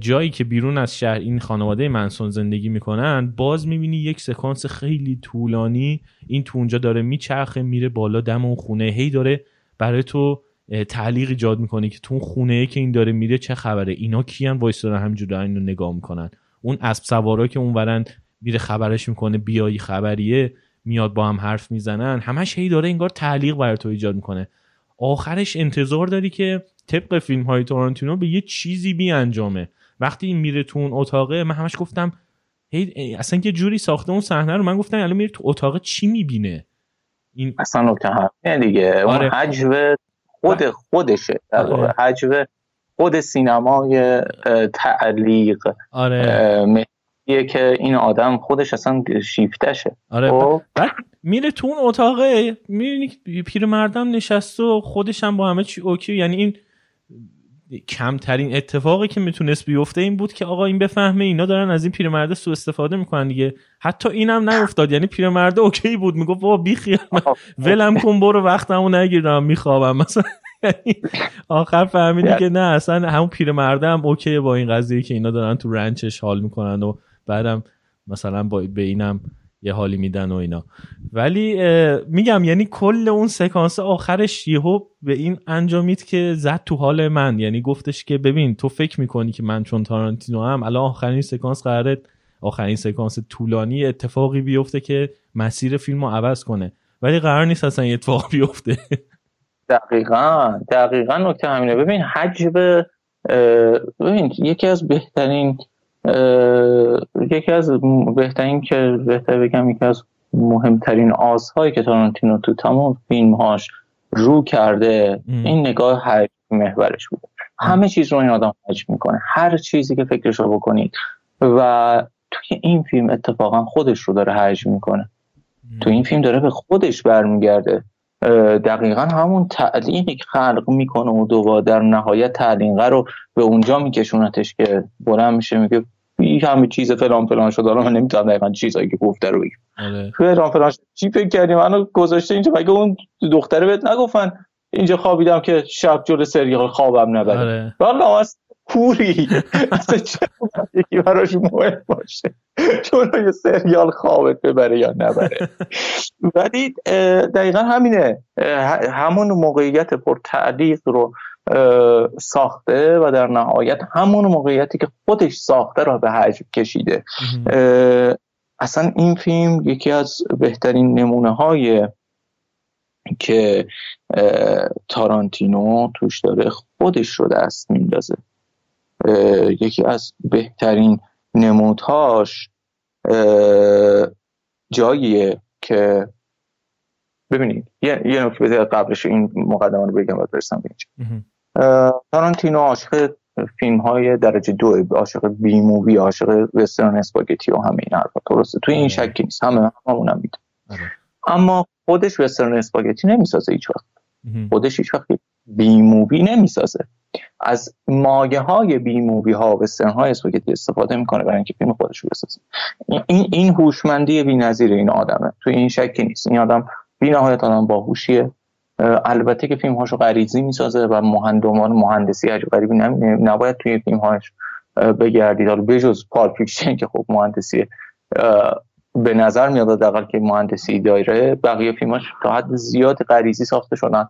جایی که بیرون از شهر این خانواده منسون زندگی می‌کنن باز می‌بینی یک سکانس خیلی طولانی این تو اونجا داره میچرخه میره بالا دم اون خونه. هی داره برای تو تعلیق ایجاد می‌کنه که تو اون خونه که این داره میره چه خبره. اینا کیان؟ وایسادن همینجوری اینو نگاه می‌کنن. اون اسب سوارا که اون ورن میره خبرش می‌کنه بیا یه خبریه میاد با هم حرف می‌زنن. همش هی داره انگار تعلیق برای تو ایجاد می‌کنه. آخرش انتظار داری که طبق فیلم های تورنتینو به یه چیزی بی انجامه. وقتی این میره تو اون اتاقه من همش گفتم هی اصلا یه جوری ساخته اون صحنه رو من گفتم الان میره تو اتاق چی می‌بینه؟ این اصلا نکته دیگه. آره. اون حجم خود خودشه. آره. حجم خود سینمای تعلیق آره. که این آدم خودش اصلا شیفتشه. آره. خب؟ بعد میره تو اون اتاقه می‌بینی پیر مرده نشسته و خودش هم با همه چی okay. یعنی این کمترین اتفاقی که می‌تونست بیفته این بود که آقا این بفهمه اینا دارن از این پیرمرده سو استفاده می‌کنن دیگه. حتی اینم نیفتاد یعنی پیرمرده okay بود. می‌گفت بابا بی خیال ولم کن برو وقتمو نگیر میخوام بخوابم. مثلا یعنی آخر فهمیدی که نه اصلا همون پیرمرده هم okay با این قضیه که اینا دارن تو ranch ش حال می‌کنن و بعدم مثلا با به اینم یه حالی میدن و اینا. ولی میگم یعنی کل اون سکانس آخرش یهو به این انجامید که زد تو حال من. یعنی گفتش که ببین تو فکر می‌کنی که من چون تارانتینو هم الان آخرین سکانس قراره آخرین سکانس طولانی اتفاقی بیفته که مسیر فیلم رو عوض کنه. ولی قرار نیست اصلا یه اتفاق بیفته. دقیقا دقیقا نکته همینه. ببین حجب ببین یکی از بهترین یکی از بهترین که بهتر بگم یکی از مهمترین آزهایی که تارانتینو تو تمام فیلمهاش رو کرده این نگاه حج محورش بوده همه چیز رو این آدم حج می‌کنه. هر چیزی که فکرش رو بکنید. و توی این فیلم اتفاقا خودش رو داره حج می‌کنه. تو این فیلم داره به خودش برمیگرده. دقیقا همون تعلیقی که خلق می‌کنه و دوباره در نهایت تعلیقه رو به اونجا میکشونتش که بلند میشه میگه این همه چیز فلان فلان شده. الان من نمی‌تونم دقیقا چیزایی که گفته رو بگم. آره. فلان فلان چی فکر کردی؟ منو گذاشته اینجا. مگه اون دختره بهت نگفتن اینجا خوابیدم که شب جلو سریال خوابم نبره؟ آره. کوری اصلا یکی براش مهم باشه. چون یه سریال خوابت ببره یا نبره. ولی دقیقا همینه. همون موقعیت پر تعلیق رو ساخته و در نهایت همون موقعیتی که خودش ساخته رو به حجم کشیده. اصلا این فیلم یکی از بهترین نمونه های که تارانتینو توش داره خودش رو دست میندازه یکی از بهترین نمودهاش جاییه که ببینید یه, یه نکته قبلش این مقدمه رو بگم و برسم به اینجا. تارانتینو عاشق فیلم های درجه دو عاشق B movie عاشق وسترن اسپاگتی و همه این حرفا. درسته؟ توی این آره. شکی نیست. همه‌مونم می‌دونیم آره. اما خودش وسترن اسپاگتی نمی‌سازه هیچ وقت خودش هیچ وقت B movie نمی‌سازه. از مایه های B movie ها و وسترن های اسپاگتی استفاده می‌کنه برای اینکه فیلم خودش رو بسازه. این این هوشمندی بی نظیر این آدمه. توی این شکی نیست. این آدم بی نهایت آدم باهوشیه. البته که فیلم هاشو غریزی می‌سازه و مهندمان مهندسی عجیب غریبی نباید توی فیلم هاش بگردید. حالا بجز Pulp Fiction که خب مهندسی به نظر میاد دقیقا که مهندسی دایره بقیه فیلماش تا حد زیاد غریزی ساخته شدن.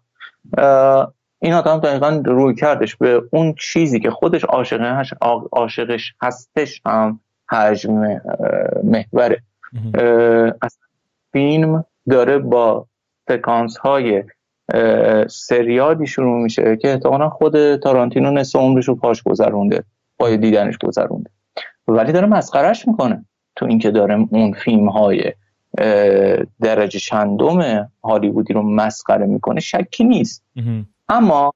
این آدم دقیقا رویکردش به اون چیزی که خودش عاشقش عاشقش هستش هم حجم محوره. فیلم داره با سکانس های سریالی شروع میشه که احتمالا خود تارانتینو نصف عمرش رو پاش گذرونده پای دیدنش گذرونده. ولی داره مسخرش می‌کنه تو اینکه داره اون فیلم های درجه چندم هالیوودی رو مسخره می‌کنه. شکی نیست. اما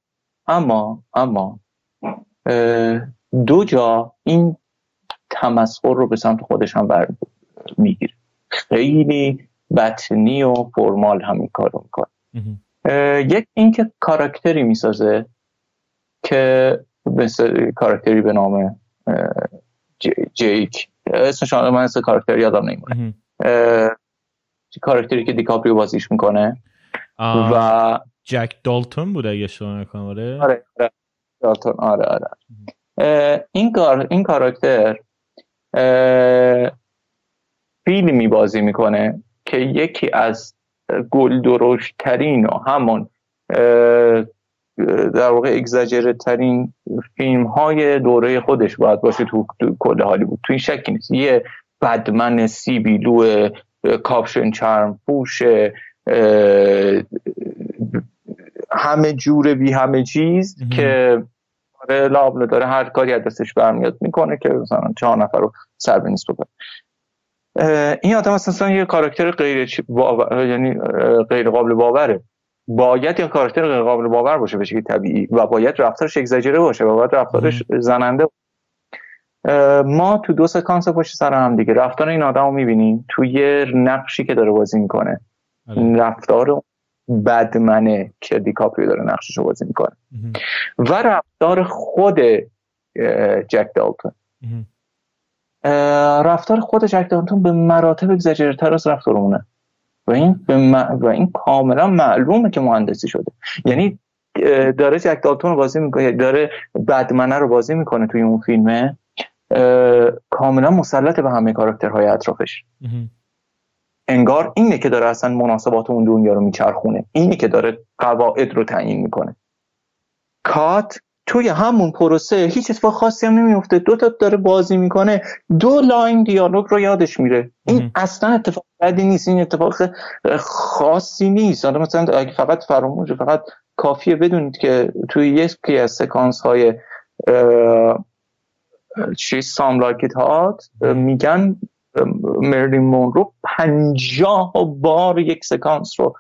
اما اما دو جا این تمسخر رو به سمت خودش هم بر می‌گیره. خیلی بطنی و فرمال همین کار رو می‌کنه. یک اینکه کاراکتری می‌سازه که مثل کاراکتری به نام جیک. اسمش من اسم کاراکتر یادم نمیمونه کاراکتری که دیکاپریو بازیش می‌کنه. و جک دالتون بوده اگه اشتباه نکنم آره؟ آره دالتون آره آره. این کار این کاراکتر فیلمی بازی می‌کنه که یکی از گل ترین و همون در واقع اگزاجره ترین فیلم های دوره خودش باید باشه تو, تو کل هالیوود. تو این شکی نیست. یه بدمن سیبیلو کاپشن چرم پوش همه جور بی همه چیز که آره لابله داره هر کاری از دستش برمیاد می‌کنه که مثلا چهار نفر رو سر به نیست بکنه این آدم اصلا یه کاراکتر غیر باور... یعنی غیر قابل باوره. باید یه کاراکتر غیر قابل باور باشه به شکل طبیعی و باید رفتارش اگزاجره باشه و باید رفتارش زننده ما تو دو سکانس پشت سر هم دیگه. رفتار این آدم رو می‌بینیم. تو یه نقشی که داره بازی می‌کنه. آره. رفتار بدمنه که دیکاپریو داره نقشش رو بازی می‌کنه. و رفتار خود جک دالتون. رفتار خود جک دالتون به مراتب تر از رفتارمونه. و این و این کاملا معلومه که مهندسی شده. یعنی داره جک دالتون رو بازی می‌کنه داره بدمنه رو بازی می‌کنه توی اون فیلمه. کاملا مسلط به همه کاراکترهای اطرافش. انگار اینه که داره اصلا مناسبات اون دنیا رو میچرخونه. اینه که داره قواعد رو تعیین می‌کنه. کات توی همون پروسه هیچ اتفاق خاصی هم نمیفته دو تا داره بازی می‌کنه. دو لاین دیالوگ رو یادش میره. این اصلا اتفاق بدی نیست. این اتفاق خاصی نیست. حالا مثلا اگه فقط فراموش فقط کافیه بدونید که توی یکی از سکانس های چیز Some Like It Hot میگن مرلین مونرو پنجاه بار یک سکانس رو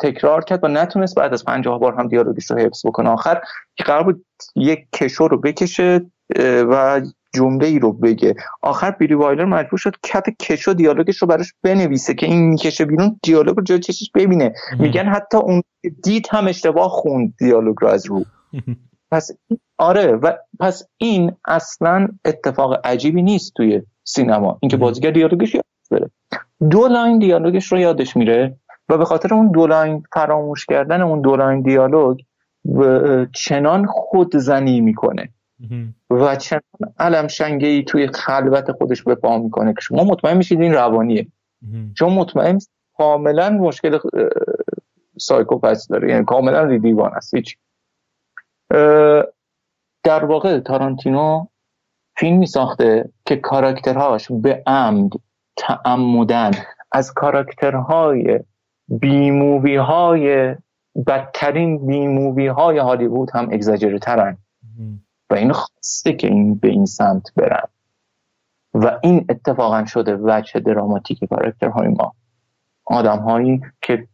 تکرار کرد و نتونست بعد از پنجاه بار هم دیالوگش رو حفظ بکنه. آخر که قرار بود یک کشو رو بکشه و جمله ای رو بگه. آخر بیلی وایلدر مجبور شد کف کشو دیالوگش رو براش بنویسه که این می‌کشه بیرون دیالوگ رو جلو چشش ببینه. میگن حتی اون دید هم اشتباه خوند دیالوگ رو از رو. پس آره و پس این اصلا اتفاق عجیبی نیست توی سینما. اینکه بازیگر دیالوگش یاد بره. دو line دیالوگش رو یادش میره و به خاطر اون دو line فراموش کردن اون دو line دیالوگ چنان خودزنی می‌کنه. و چنان الم شنگه ای توی خلوت خودش به پا می‌کنه که شما مطمئن میشید این روانیه. چون مطمئن کاملا مشکل psychosis داره. یعنی کاملا دیوانه است هیچ. در واقع تارانتینو فیلمی ساخته که کاراکترهاش به عمد تعمدا از کاراکترهای B movie های بدترین B movie های هالیوود هم اگزاجره ترن و این خواسته که این به این سمت برن. و این اتفاقا شده وجه دراماتیک کاراکترهای ما. آدم هایی که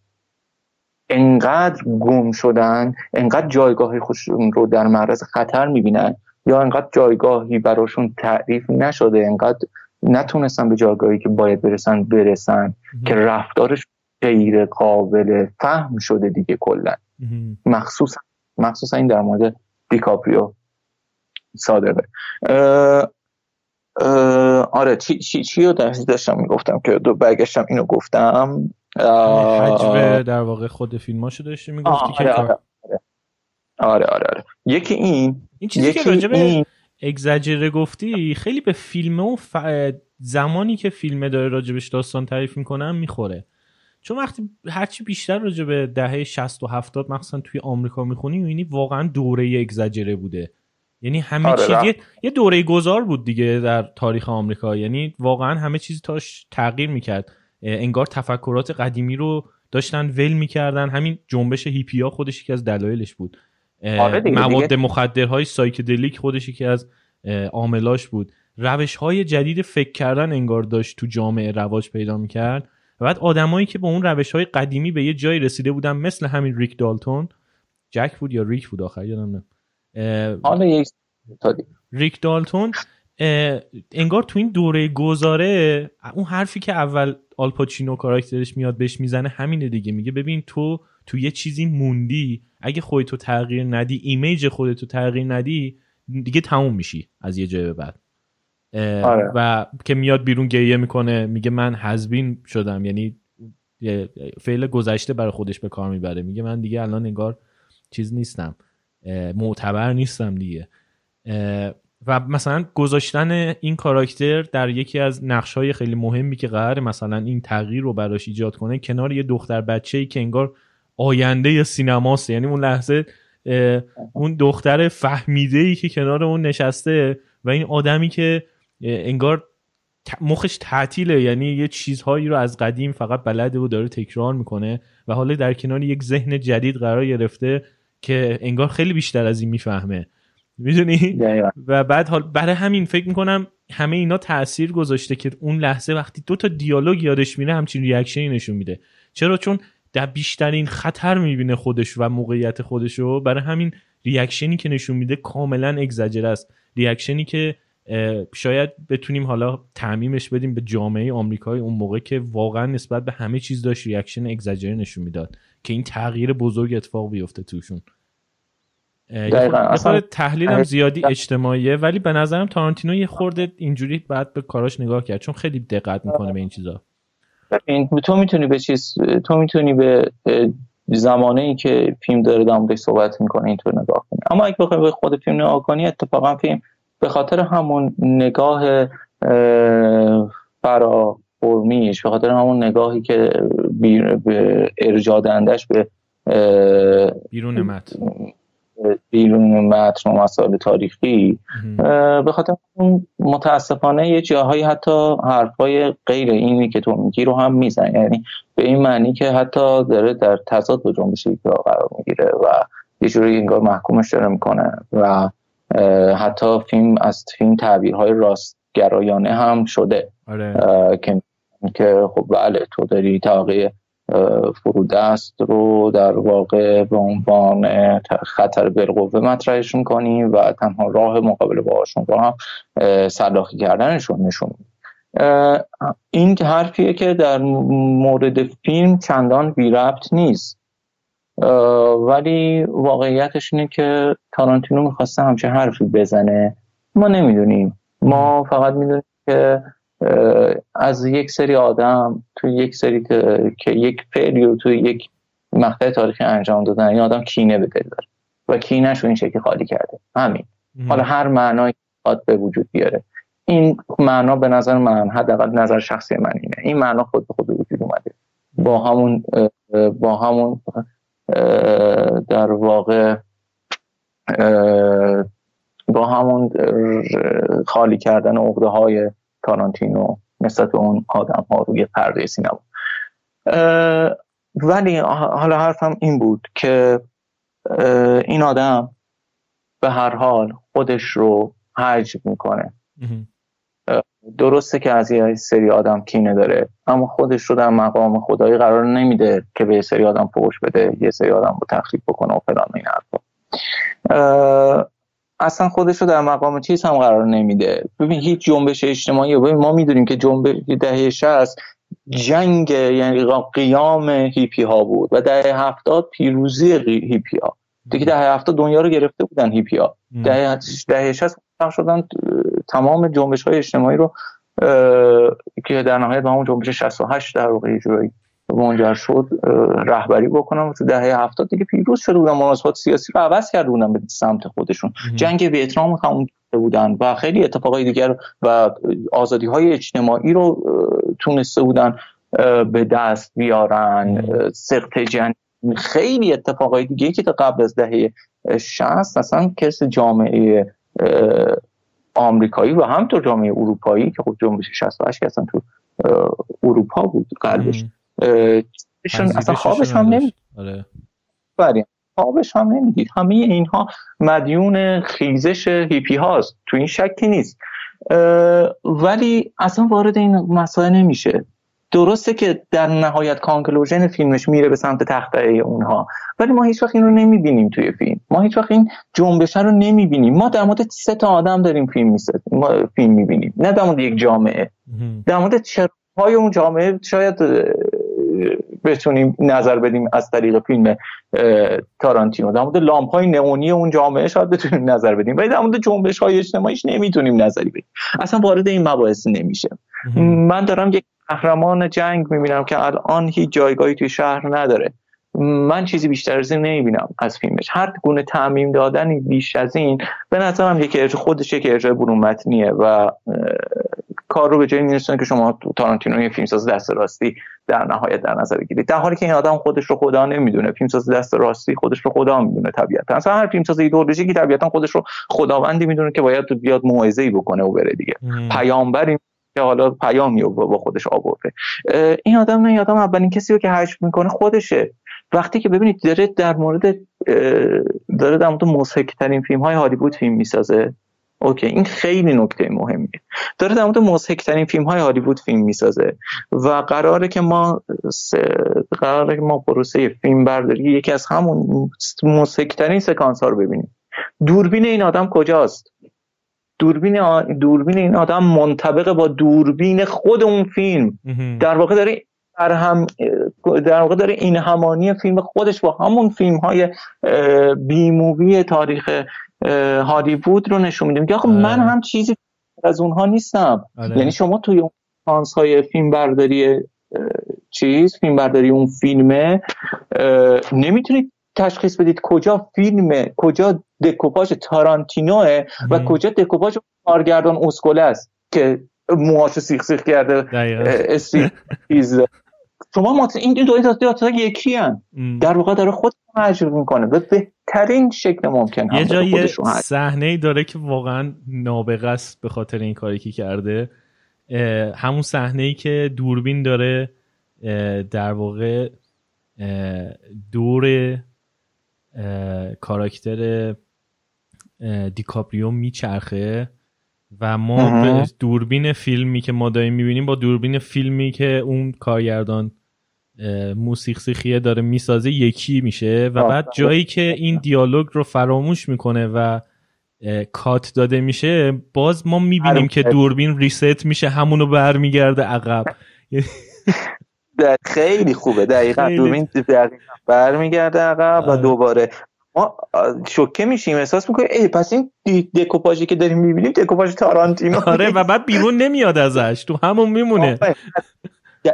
انقدر گم شدن انقدر جایگاه خودشون رو در معرض خطر می‌بینن یا انقدر جایگاهی براشون تعریف نشده انقدر نتونستن به جایگاهی که باید برسن برسن که رفتارش غیر قابل فهم شده دیگه کلا. مخصوصا مخصوصا این در مورد دیکاپریو صادقه. آره چی, چی, چی رو داشتم می‌گفتم که دو برگشتم اینو گفتم. حجم در واقع خود فیلماشو داشتی می‌گفتی که آره. آره. آره آره. یکی این این چیزی که راجبه این... اگزاجره گفتی خیلی به فیلم و ف... زمانی که فیلمه داره راجبش داستان تعریف می‌کنم می‌خوره. چون وقتی هرچی بیشتر راجع به دهه 60 و 70 مخصوصا توی آمریکا می‌خونی می‌بینی واقعا دوره اگزاجره بوده. یعنی همه آره چیز یه, دوره گذار بود دیگه در تاریخ آمریکا. یعنی واقعا همه چیز تاش تغییر می‌کرد. انگار تفکرات قدیمی رو داشتن ول می‌کردن. همین جنبش هیپیا خودش یکی از دلایلش بود. آره مواد مخدرهای سایکدلیک خودش یکی از عاملاش بود. روش های جدید فکر کردن انگار داشت تو جامعه رواج پیدا می‌کرد. و بعد آدمایی که با اون روش های قدیمی به یه جایی رسیده بودن مثل همین ریک دالتون جک بود یا ریک بود آخر؟ یادم حالا ریک دالتون انگار تو این دوره گذاره اون حرفی که اول آلپاچینو کاراکترش میاد بهش می‌زنه همینه دیگه. میگه ببین تو تو یه چیزی موندی اگه خودتو تغییر ندی ایمیج خودتو تغییر ندی دیگه تموم میشی از یه جای به بعد. آره. و که میاد بیرون گریه می‌کنه میگه من حزبین شدم یعنی فعل گذشته برای خودش به کار می‌بره. میگه من دیگه الان انگار چیز نیستم معتبر نیستم دیگه. و مثلا گذاشتن این کاراکتر در یکی از نقش های خیلی مهمی که قرار مثلا این تغییر رو براش ایجاد کنه کنار یه دختر بچه ای که انگار آینده سینماست. یعنی اون لحظه اون دختر فهمیده ای که کنار اون نشسته و این آدمی که انگار مخش تعطیله. یعنی یه چیزهایی رو از قدیم فقط بلده و داره تکرار می‌کنه و حالا در کنار یک ذهن جدید قرار گرفته که انگار خیلی بیشتر از این می‌فهمه. می‌دونی؟ و بعد حال برای همین فکر می‌کنم همه اینا تاثیر گذاشته که اون لحظه وقتی دو تا دیالوگ یادش میره همچین reaction ی نشون میده. چرا؟ چون در بیشترین خطر می‌بینه خودش و موقعیت خودش رو برای همین reaction ی که نشون میده کاملا اگزاجره است. reaction ی که شاید بتونیم حالا تعمیمش بدیم به جامعه آمریکایی اون موقع که واقعا نسبت به همه چیز داشت ریاکشن اگزاجر نشون می‌داد. که این تغییر بزرگ اتفاق بیفته توشون. دقیقا. تحلیلم زیادی اجتماعیه ولی به نظرم تارانتینو یه خورده اینجوری بعد به کاراش نگاه کرد چون خیلی دقت می‌کنه به این چیزا. ببین تو می‌تونی به چیز تو می‌تونی به زمانه ای که فیلم داره دامبش صحبت می‌کنه اینطور نگاه کنی. اما اگه بخوای به خود فیلم نگاه کنی اتفاقا فیلم به خاطر همون نگاه فرا فرمیش به خاطر همون نگاهی که ارجا به بیرون متن. بیرون متن و مسائل تاریخی به خاطر متاسفانه یه جاهایی حتی حرفای غیر اینی که تو میگی رو هم میزن یعنی به این معنی که حتی داره در تضاد با جنبش قرار می‌گیره و یه جوری انگار محکومش داره می‌کنه و حتی فیلم از فیلم تعبیرهای راستگرایانه هم شده. آره. که که خب بله تو داری تاقیه فرودست رو در واقع به عنوان خطر بالقوه مطرحشون کنی و تنها راه مقابله باشون رو هم سلاخی کردنشون نشون این حرفیه که در مورد فیلم چندان بی ربط نیست ولی واقعیتش اینه که تارانتینو می‌خواسته همچه حرفی بزنه. ما نمی‌دونیم. ما فقط می‌دونیم که از یک سری آدم تو یک سری که یک فعلی رو تو یک مقطع تاریخی انجام دادن این آدم کینه به دل داره و کینهش رو این شکلی خالی کرده. همین. حالا هر معنایی خواهد به وجود بیاره. این معنا به نظر من حداقل نظر شخصی من اینه. این معنا خود به خود وجود اومده. با همون با همون در واقع با همون خالی کردن عقده های تارانتینو نسبت اون آدم ها روی پرده سینما ولی حالا حرفم این بود که این آدم به هر حال خودش رو حج می‌کنه. درسته که از یه سری آدم کینه داره اما خودش رو در مقام خدایی قرار نمیده که به یه سری آدم فوش بده یه سری آدم رو تخریب بکنه و فلان این حرفا. اصلا خودش رو در مقام چیز هم قرار نمیده. ببین هیچ جنبش اجتماعی ببین ما می‌دونیم که جنبش دهه 60 جنگ یعنی قیام هیپی ها بود و دهه هفتاد پیروزی هیپی ها دیگه دهه هفتاد دنیا رو گرفته بودن هیپی ها دهه دهه 60 شدن تمام جنبش های اجتماعی رو که در نهایت به همون جنبش 68 در واقع جوری منجر شد رهبری بکنم و تو دهه هفتاد دیگه پیروز شده بودن مناسبات سیاسی رو عوض کرده بودن به سمت خودشون. جنگ ویتنام تموم بودن و خیلی اتفاقای دیگر و آزادی های اجتماعی رو تونسته بودن به دست بیارن. سخت جنگ. خیلی اتفاقای دیگه که تا قبل از دهه 60 اصلا کس جامعه آمریکایی و همطور جامعه اروپایی که خب جنبش 68 که اصلا تو اروپا بود قلبش اصلا خوابش هم نمید آره. خوابش هم نمی‌دید. همه اینها مدیون خیزش هیپی هاست. تو این شکی نیست. ولی اصلا وارد این مسائل نمیشه. درسته که در نهایت کانکلوژن فیلمش میره به سمت تخته اونها. ولی ما هیچ وقت این رو نمی‌بینیم توی فیلم. ما هیچ وقت این جنبش رو نمی‌بینیم. ما در مورد سه تا آدم داریم فیلم ما فیلم می‌بینیم. نه در مورد یک جامعه. در مورد های اون جامعه شاید بتونیم نظر بدیم از طریق فیلم تارانتینو. در مورد لامپ های نئونی اون جامعه شاید بتونیم نظر بدیم. ولی در مورد جنبش های اجتماعیش نمی‌تونیم نظری بدیم. اصلا وارد این مباحث نمیشه من دارم یک قهرمان جنگ می‌بینم که الان هیچ جایگاهی توی شهر نداره. من چیزی بیشتر از این نمی‌بینم از فیلمش. هر گونه تعمیم دادنی بیش از این به نظرم یکی خودش یک ارجاع برون متنیه و کار رو به جایی میرسونه که شما تارانتینو یه فیلمساز دست راستی در نهایت در نظر بگیرید. در حالی که این آدم خودش رو خدا نمی‌دونه فیلمساز دست راستی خودش رو خدا می‌دونه طبیعتا. اصلا هر فیلمساز ایدئولوژیکی طبیعتا خودش رو خداوندی می‌دونه که باید بیاد موعظه‌ای بکنه و بره دیگه. پیامبری که حالا پیامی رو با خودش آورده. این آدم نه این آدم اولین کسی رو که حجم می‌کنه خودشه. وقتی که ببینید داره در مورد داره در مورد فیلم های هالیوود فیلم می‌سازه. اوکی این خیلی نکته مهمیه. داره در مورد مضحک ترین فیلم های هالیوود فیلم می‌سازه و قراره که ما قراره که ما پروسه فیلم برداری یکی از همون مضحک ترین سکانس ها رو ببینیم. دوربین این آدم کجاست؟ دوربین دوربین این آدم منطبق با دوربین خود اون فیلم. در واقع داره در هم در واقع داره این همانی فیلم خودش با همون فیلم های بی مووی تاریخ هالیوود رو نشون میده میگه آخه من هم چیزی از اونها نیستم. آره. یعنی شما توی اون سانس های فیلم برداری چیز فیلم برداری اون فیلمه نمی‌تونید تشخیص بدید کجا فیلمه کجا دکوپاژ تارانتینوه و کجا دکوپاژ کارگردان اسکوله است که موهاشو سیخ سیخ کرده استریز (laughs) شما ما این دو تا یکی هن. در واقع داره خود مجبور می‌کنه. به بهترین شکل ممکن یه جایی صحنه ای داره که واقعا نابغه است به خاطر این کاری که کرده. همون صحنه ای که دوربین داره در واقع دور کاراکتر دیکاپریو میچرخه. و ما دوربین فیلمی که ما داریم می‌بینیم با دوربین فیلمی که اون کارگردان موسیق سیخیه داره می‌سازه یکی میشه و بعد جایی که این دیالوگ رو فراموش می‌کنه و کات داده میشه باز ما می‌بینیم که دوربین ریست میشه همونو برمیگرده عقب. (laughs) خیلی خوبه دقیقا. دوربین برمیگرده عقب و آره. دوباره ما شوکه میشیم احساس می‌کنیم ای پس این دکوپاژی که داریم می‌بینیم دکوپاژ تارانتینو آره و بعد بیرون نمیاد ازش تو همون میمونه.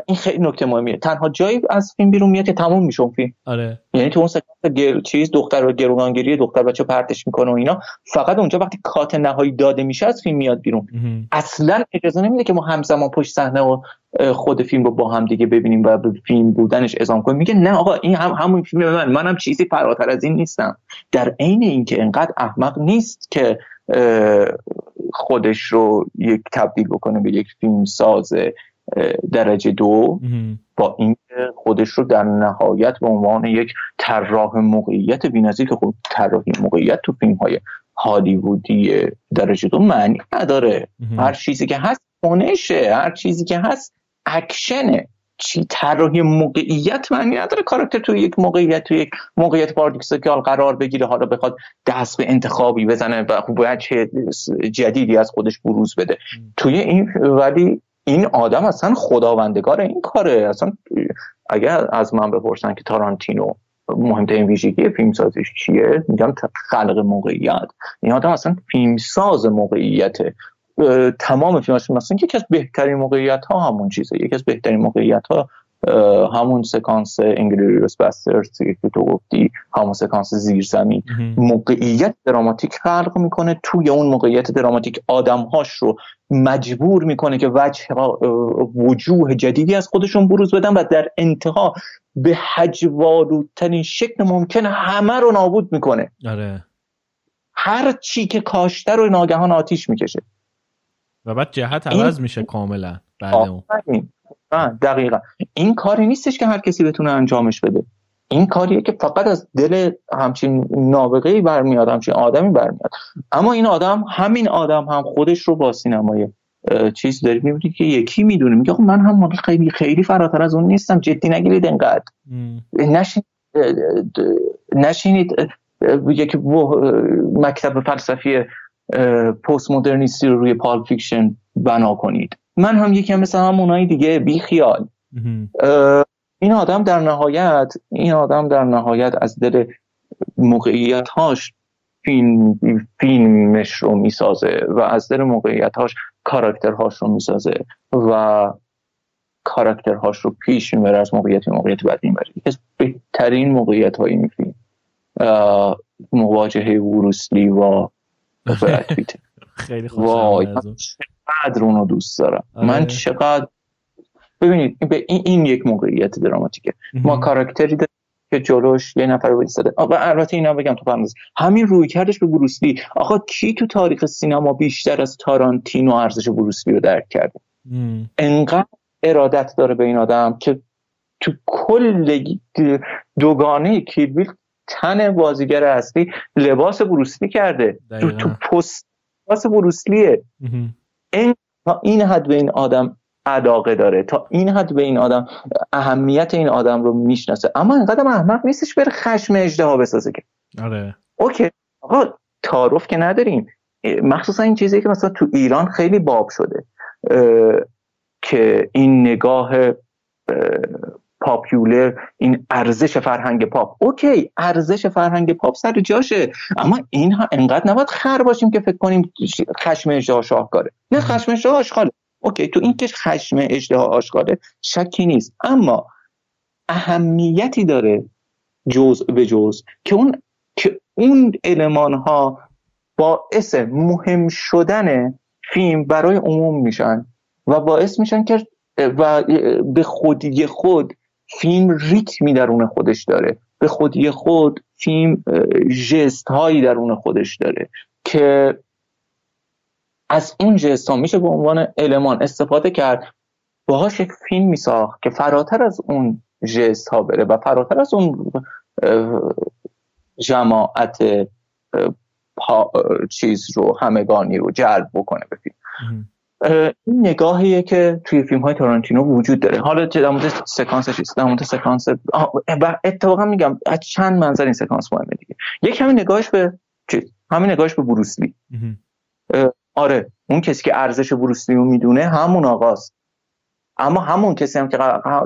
این خیلی نکته مهمیه. تنها جایی از فیلم بیرون میاد که تموم میشه اون فیلم. آره. یعنی تو اون سکانس گر... چیز دختر و گرونانگیری دختر بچه پرتش می‌کنه و اینا. فقط اونجا وقتی کات نهایی داده میشه از فیلم میاد بیرون. اصلا اجازه نمیده که ما همزمان پشت صحنه و خود فیلم رو با هم دیگه ببینیم و به فیلم بودنش اضافه کنیم. میگه نه آقا این هم همون فیلم من. منم چیزی فراتر از این نیستم. در عین اینکه انقدر احمق نیست که خودش رو یک تبدیل بکنه به یک فیلم ساز درجه دو با این خودش رو در نهایت به عنوان یک طراح موقعیت بی‌نظیر که خب طراحی موقعیت تو فیلم های هالیوودی درجه دو معنی نداره. هر چیزی که هست کنشه هر چیزی که هست اکشنه. چی طراحی موقعیت معنی نداره. کاراکتر توی یک موقعیت توی یک موقعیت پاردوکسیکال قرار بگیره. حالا بخواد دست به انتخابی بزنه و وجه جدیدی از خودش بروز بده. توی این ولی این آدم اصلا خداوندگار این کاره. اصلا اگر از من بپرسن که تارانتینو مهمترین ویژگی فیلم سازیش چیه میگم خلق موقعیت. این آدم اصلا فیلمساز موقعیته. تمام فیلماش مثلا یکی از بهترین موقعیت ها همون چیزه. یکی از بهترین موقعیت ها همون سکانس انگلیریوس بسترز که تو گفتی همون سکانس زیر زمین موقعیت دراماتیک خلق می‌کنه. توی اون موقعیت دراماتیک آدمهاش رو مجبور می‌کنه که وجه وجوه جدیدی از خودشون بروز بدن و در انتها به حجوالودترین شکل ممکن همه رو نابود می‌کنه. آره. هر چی که کاشته رو ناگهان آتیش می‌کشه. و بعد جهت عوض میشه کاملا. بعد اون. دقیقا. این کاری نیستش که هر کسی بتونه انجامش بده. این کاریه که فقط از دل همچین نابغه برمیاد همچین آدمی برمیاد. اما این آدم همین آدم هم خودش رو با سینمای چیز داری می‌بینی که یکی می‌دونه. میگه خب من هم خیلی خیلی فراتر از اون نیستم. جدی نگیرید انقدر نشینید. نشینید یکی مکتب فلسفی پست مدرنیستی رو روی Pulp Fiction بنا کنید. من هم یکی هم مثل همونایی دیگه بی خیال. این آدم در نهایت این آدم در نهایت از دل موقعیت هاش فیلم فیلمش رو می‌سازه و از در موقعیت هاش کاراکترهاش رو می‌سازه و کاراکترهاش رو پیش می‌بره از موقعیت موقعیت بعد می‌بره. یکی از بهترین موقعیت های این فیلم. مواجهه وروسلی و خیلی وای چقدر اونو دوست دارم. من آره. چقدر ببینید این, این یک موقعیت دراماتیکه. ما کاراکتری که جلوش یه نفر وایساده و البته اینا بگم تو پرانتز همین روی کردش به بروسلی آقا کی تو تاریخ سینما بیشتر از تارانتینو ارزش بروسلی رو درک کرده؟ انقدر ارادت داره به این آدم که تو کل دوگانه کیلبیل تن بازیگر اصلی لباس بروسلی کرده. تو, تو پست لباس بروسلیه این تا این حد به این آدم علاقه داره. تا این حد به این آدم اهمیت این آدم رو می‌شناسه. اما اینقدر احمق نیستش بره خشم اژدها بسازه که. آره. OK. آقا تعارف که نداریم. مخصوصا این چیزی که مثلا تو ایران خیلی باب شده. که این نگاه popular این ارزش فرهنگ پاپ. OK ارزش فرهنگ پاپ سر جاشه. اما این ها انقدر نباید خر باشیم که فکر کنیم خشم اژدها شاهکاره. نه خشم اژدها آشغاله. اوکی تو این که خشم اجدها آشکاره شکی نیست. اما اهمیتی داره جز به جز که اون که اون علمان ها باعث مهم شدن فیلم برای عموم میشن و باعث میشن که و به خودی خود فیلم ریتمی درون خودش داره. به خودی خود فیلم جست هایی درون خودش داره که از اون جست ها میشه به عنوان المان استفاده کرد. باهاش یک فیلم میساخت که فراتر از اون جست ها بره و فراتر از اون جماعت چیز رو همگانی رو جلب بکنه به فیلم. این نگاهیه که توی فیلم های تارانتینو وجود داره. حالا در مورد سکانس چیست در مورد سکانس و اتفاقا میگم از چند منظر این سکانس مهمه دیگه. یک همین نگاهش به چیز همین نگاهش به بروسلی آره اون کسی که ارزش بروسلی رو می‌دونه همون آقاست. اما همون کسی هم که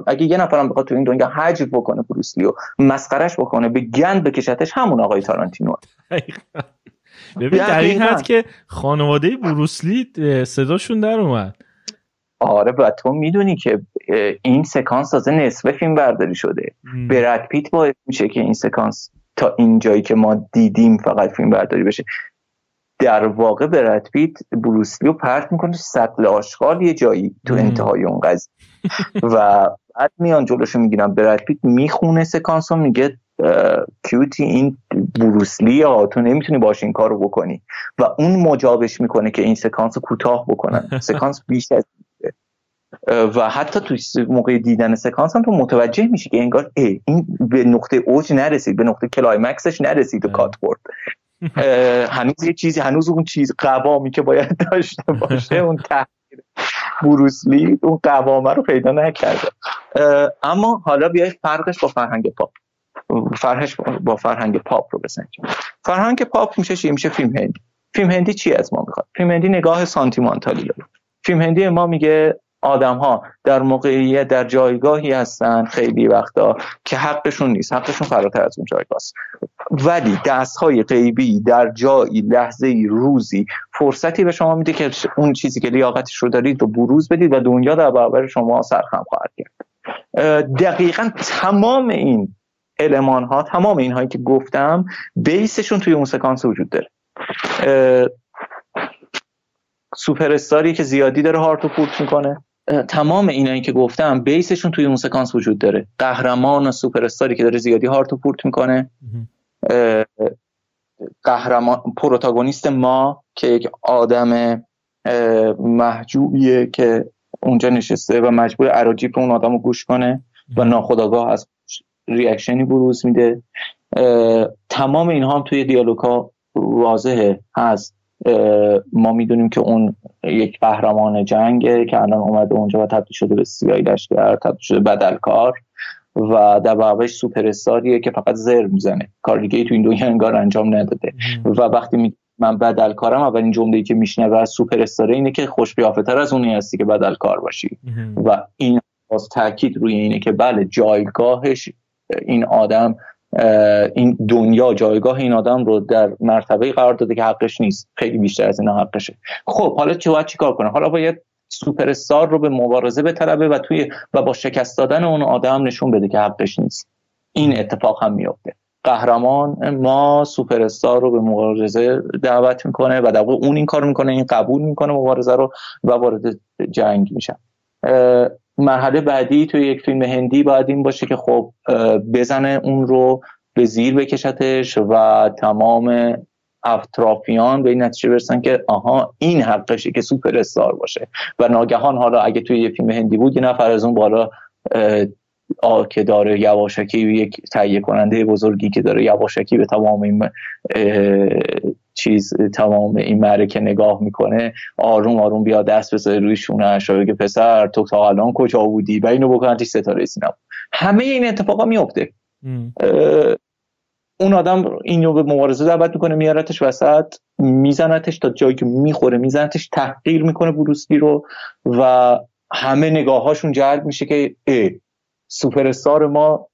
اگه یه نفرم بخواد تو این دنیا حجب بکنه بروسلی و مسخرش بکنه به گند بکشتش همون آقای تارانتینو ببین در این حد که خانواده بروسلی صداشون در اومد. آره و تو می‌دونی که این سکانس تازه نصف فیلم برداری شده. برد پیت باعث میشه که این سکانس تا این جایی که ما دیدیم فقط فیلم برداری بشه. در واقع برد پیت بروسلی رو پرت می‌کنه سطل آشغال یه جایی تو انتهای اون قضیه. و بعد میان جلوشو می‌گیرن. برد پیت می‌خونه سکانس رو میگه کیوتی این بروسلی ها تو نمی‌تونی باش این کارو بکنی. و اون مجابش می‌کنه که این سکانس کوتاه بکنن. (laughs) سکانس بیش از و حتی تو موقع دیدن سکانس هم تو متوجه میشی که انگار ای این به نقطه اوج نرسید به نقطه climax ش نرسید و کات برد هنوز یه چیزی هنوز اون چیز قوامی که باید (laughs) داشته باشه اون تحقیر بروسلی اون قوامه رو پیدا نکرده. اما حالا بیای فرقش با فرهنگ پاپ. فرقش با فرهنگ پاپ رو بسنجیم. فرهنگ پاپ میشه چی؟ میشه فیلم هندی. فیلم هندی چی از ما می‌خواد؟ فیلم هندی نگاه سانتیمانتالی داره. فیلم هندی ما میگه آدم ها در موقعیت در جایگاهی هستن خیلی وقتا که حقشون نیست. حقشون فراتر از اون جایگاهست ولی دست های غیبی در جایی لحظه ای روزی فرصتی به شما میده که اون چیزی که لیاقتش رو دارید رو بروز بدید و دنیا در برابر شما سرخم خواهد کرد. دقیقا تمام این المان ها تمام این هایی که گفتم بیسشون توی اون سکانس وجود داره. سوپر استاری که زیادی داره هارت و پورت می‌کنه. تمام اینایی که گفتم base شون توی اون سکانس وجود داره. قهرمان و سوپر استاری که داره زیادی هارت و پورت می‌کنه. قهرمان پروتاگونیست ما که یک آدم محجوبیه که اونجا نشسته و مجبور اراجیف اون آدم رو گوش کنه و ناخودآگاه از reaction ی بروز میده. تمام اینها هم توی دیالوگا واضحه. هست. ما می‌دونیم که اون یک قهرمان جنگه که الان اومده اونجا و تبدیل شده به سیایی لشکر تبدیل شده بدلکار و در واقعش سوپر استاریه که فقط زر می‌زنه. کار دیگه تو این دنیا انگار انجام نداده. و وقتی می من بدلکارم اولین جمله که میشنوه از سوپر استاره اینه که خوش تر از اونی هستی که بدلکار باشی. و این باز تاکید روی اینه که بله جایگاهش این آدم این دنیا جایگاه این آدم رو در مرتبه قرار داده که حقش نیست. خیلی بیشتر از این حقشه. خب حالا چه باید چیکار کنه؟ حالا باید سوپر استار رو به مبارزه بطلبه و توی و با شکست دادن اون آدم نشون بده که حقش نیست. این اتفاق هم میفته قهرمان ما سوپر استار رو به مبارزه دعوت می‌کنه و در اون این کار می‌کنه این قبول می‌کنه مبارزه رو و وارد جنگ میشه. مرحله بعدی توی یک فیلم هندی باید این باشه که خب بزنه اون رو به زیر بکشتش و تمام اطرافیان به این نتیجه برسن که آها این حقشه که سوپر استار باشه. و ناگهان حالا اگه توی یه فیلم هندی بود یه نفر از اون بالا که داره یواشکی یک تهیه کننده بزرگی که داره یواشکی به تمام این چیز تمام این معرکه نگاه می‌کنه. آروم آروم بیا دست بذاره روی شونه که پسر تو تا الان کجا بودی؟ و اینو بکنن ستاره سینما. همه این اتفاقا میفته اون آدم اینو به مبارزه دعوت می‌کنه میارتش وسط میزنتش تا جایی که می‌خوره میزنتش تحقیر می‌کنه بروسلی رو و همه نگاهاشون جلب میشه که سوپر استار ما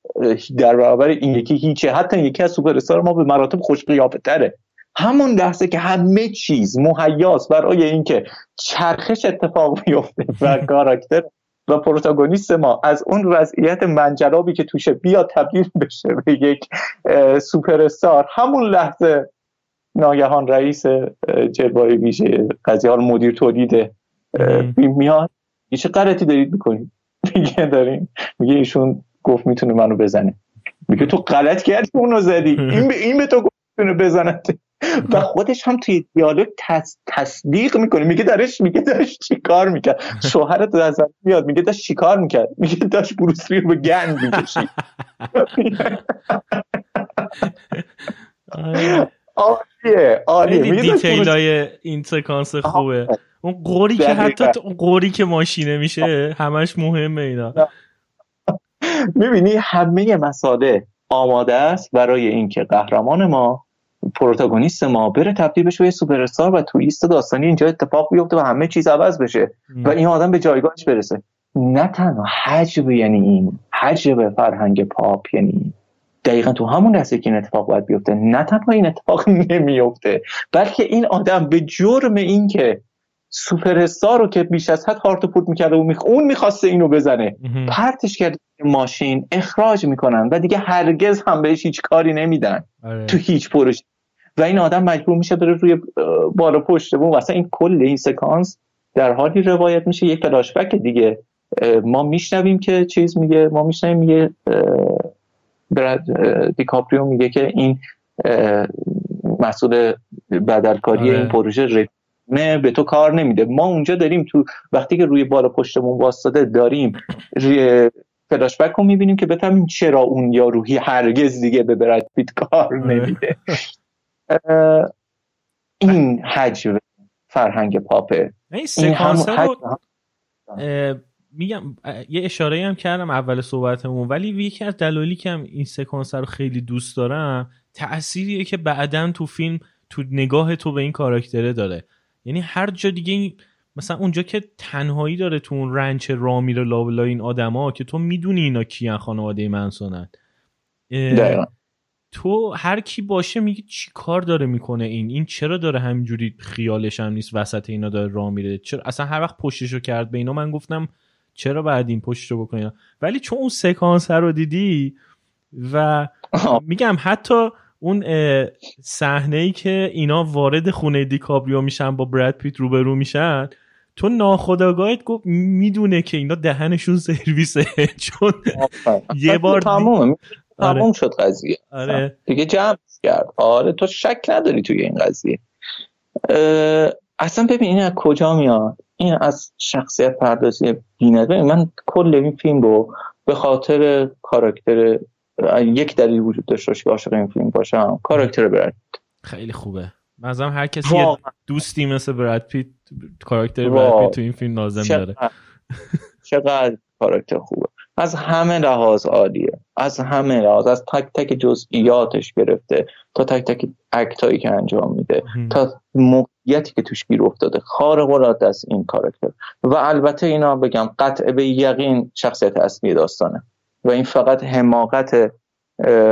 در برابر این یکی هیچه. حتی یکی از سوپر استار ما به مراتب خوش قیافه تره همون لحظه که همه چیز مهیاس برای اینکه چرخش اتفاق بیفته (laughs) و کاراکتر و پروتاگونیست ما از اون وضعیت منجلابی که توشه بیا تبدیل بشه به یک سوپر استار همون لحظه ناگهان رئیس جلوه ویژه قضیه مدیر تولید میاد. چه غلطی دارید می‌کنید. میگه داریم. میگه ایشون گفت می‌تونه منو بزنه. میگه تو غلط کردی اونو زدی. این به این به تو گفت می‌تونه بزنت و خودش هم توی دیالوگ تصدیق می‌کنه. میگه دارش میگه داشت چیکار می‌کرد؟ شوهرت از میاد. میگه داشت چیکار می‌کرد؟ میگه داشت بروسری رو به گند می‌کشید. عالیه عالیه. دیتیل های این سکانس خوبه. اون قوری که حتی اون قوری که ماشینه میشه همش مهمه اینا. (laughs) می‌بینی همه مساله آماده است برای اینکه قهرمان ما پروتاگونیست ما بره تبدیل بشه به سوپر استار و twist داستانی اینجا اتفاق بیفته و همه چیز عوض بشه و این آدم به جایگاهش برسه. نه تنها هجو یعنی این هجو فرهنگ پاپ یعنی این. دقیقا تو همون لحظه که این اتفاق باید بیفته نه تنها این اتفاق (laughs) نمیفته بلکه این آدم به جرم این که سوپر استار رو که بیش از حد هارت پورت می‌کرده و اون می‌خواسته اینو بزنه. پرتش کرده ماشین اخراج می‌کنن و دیگه هرگز هم بهش هیچ کاری نمیدن. آره. تو هیچ پروژه. و این آدم مجبور میشه بره روی بالا پشت و واسه این کل این سکانس در حالی روایت میشه. یک فلاشبک دیگه. ما میشنویم که چیز میگه. ما میشنویم میگه براد دیکاپریو میگه که این مسئول بدلکاری آره. این پروژه نه به تو کار نمیده. ما اونجا داریم تو وقتی که روی بالا پشتمون واسطه داریم روی فلاشبک رو می‌بینیم که بفهمیم چرا اون یاروهی هرگز دیگه به برد پیت کار. نمیده. این حجم فرهنگ پاپه این سکانس رو میگم یه اشاره هم کردم اول صحبتمون ولی یکی از دلایلی که هم این سکانس رو خیلی دوست دارم تأثیریه که بعدا تو فیلم تو نگاه تو به این کاراکتره داره. یعنی هر جا دیگه این مثلا اونجا که تنهایی داره تو اون رنچ را میره لابلا این آدما که تو می‌دونی اینا کیان خانواده منسونن. تو هر کی باشه میگه چی کار داره می‌کنه این؟ این چرا داره همینجوری خیالش هم نیست وسط اینا داره راه میره؟ چرا اصلا هر وقت پشتشو کرد به اینا من گفتم چرا بعد این پشتشو بکنی؟ ولی چون اون سکانس رو دیدی و میگم حتی اون صحنه ای که اینا وارد خونه دیکابریو میشن با براد پیت روبرو میشن تو ناخداگاهت گفت می‌دونه که اینا دهنشون سرویسه. (laughs) چون یه بار تمومه. تموم شد قضیه. آره. دیگه جمع کرد. آره تو شک نداری توی این قضیه. اصلا ببین این از کجا میاد؟ این از شخصیت پردازی ببین من کل این فیلم رو به خاطر کاراکتر یک دلیل وجود داشته که عاشق این فیلم باشم کاراکتر برد. خیلی خوبه. مثلا هر کسی دوستی مثل براد پیت کاراکتر براد پیت تو این فیلم لازم داره. (laughs) چقدر کاراکتر خوبه. از همه لحاظ عالیه. از همه لحاظ. از تک تک جزئیاتش گرفته تا تک تک اکتایی که انجام میده. تا موقعیتی که توش گیر افتاده. خارق العاده است این کاراکتر. و البته اینا بگم قطع به یقین شخصیت اصلی داستانه. و این فقط حماقت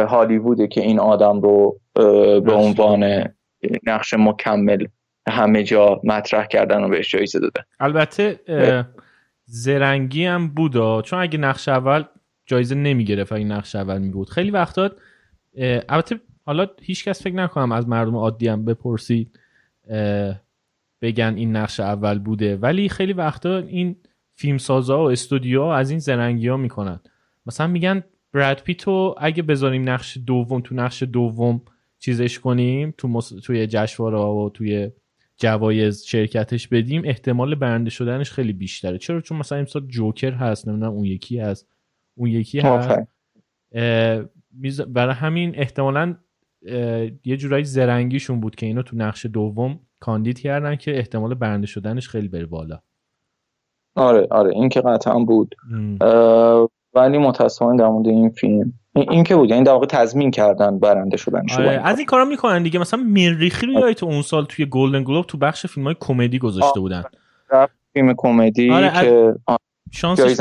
هالیووده که این آدم رو به عنوان نقش مکمل همه جا مطرح کردن و بهش جایزه داده البته زرنگی هم بودا چون اگه نقش اول جایزه نمی‌گرفت اگه نقش اول میبود. خیلی وقتا البته حالا هیچکس فکر نکنم از مردم عادی هم بپرسید بگن این نقش اول بوده. ولی خیلی وقتا این فیلمسازا و استودیو از این زرنگی ها می‌کنن. مثلا میگن براد پیتو اگه بذاریم نقش دوم تو نقش دوم چیزش کنیم تو مص... توی جشنواره و توی جوایز شرکتش بدیم احتمال برنده شدنش خیلی بیشتره. چرا؟ چون مثلا امسال جوکر هست نمی‌دونم اون یکی هست. اون یکی هست. برای همین احتمالا یه جورایی زرنگیشون بود که اینو تو نقش دوم کاندید کردن که احتمال برنده شدنش خیلی بره بالا. آره آره این که قطعا بود. ولی متاسفانه در مورد این فیلم این که بود یعنی در واقع تضمین کردن برنده شدن آره از این کارا می‌کنن دیگه. مثلا مریخی رو تو اون سال توی گلدن گلوب تو بخش فیلم های کمدی گذاشته بودن. فیلم کمدی آره که شانس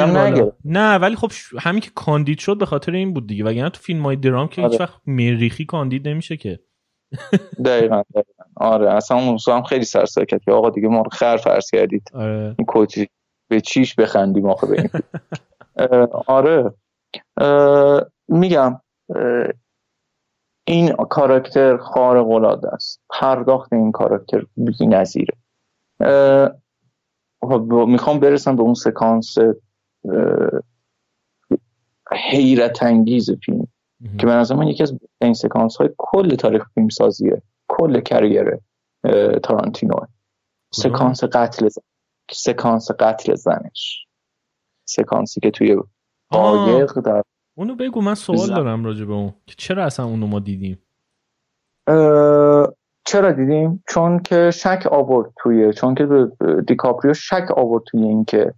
نه ولی خب همین که کاندید شد به خاطر این بود دیگه. وگرنه تو فیلم های درام که هیچ آره. وقت مریخی کاندید نمیشه که. دقیقا, آره اصلا اون هم خیلی سرساکت که آقا دیگه ما خر فرض کردید. آره. این کوچی به چیش بخندیم آخه به (laughs) آره. میگم این کاراکتر خارق العاده است. پرداخت این کاراکتر بی نظیره. خب، می‌خوام برسم به اون سکانس حیرت انگیز فیلم. که به نظر من یکی از این سکانس های کل تاریخ فیلم سازیه کل کریر تارانتینو سکانس قتل زن. سکانس قتل زنش. سکانسی که توی قایق در اونو بگو من سوال دارم راجع به اون. که چرا اصلا اونو ما دیدیم؟ چرا دیدیم؟ چون که شک آورد توی چون که دیکاپریو شک آورد توی این که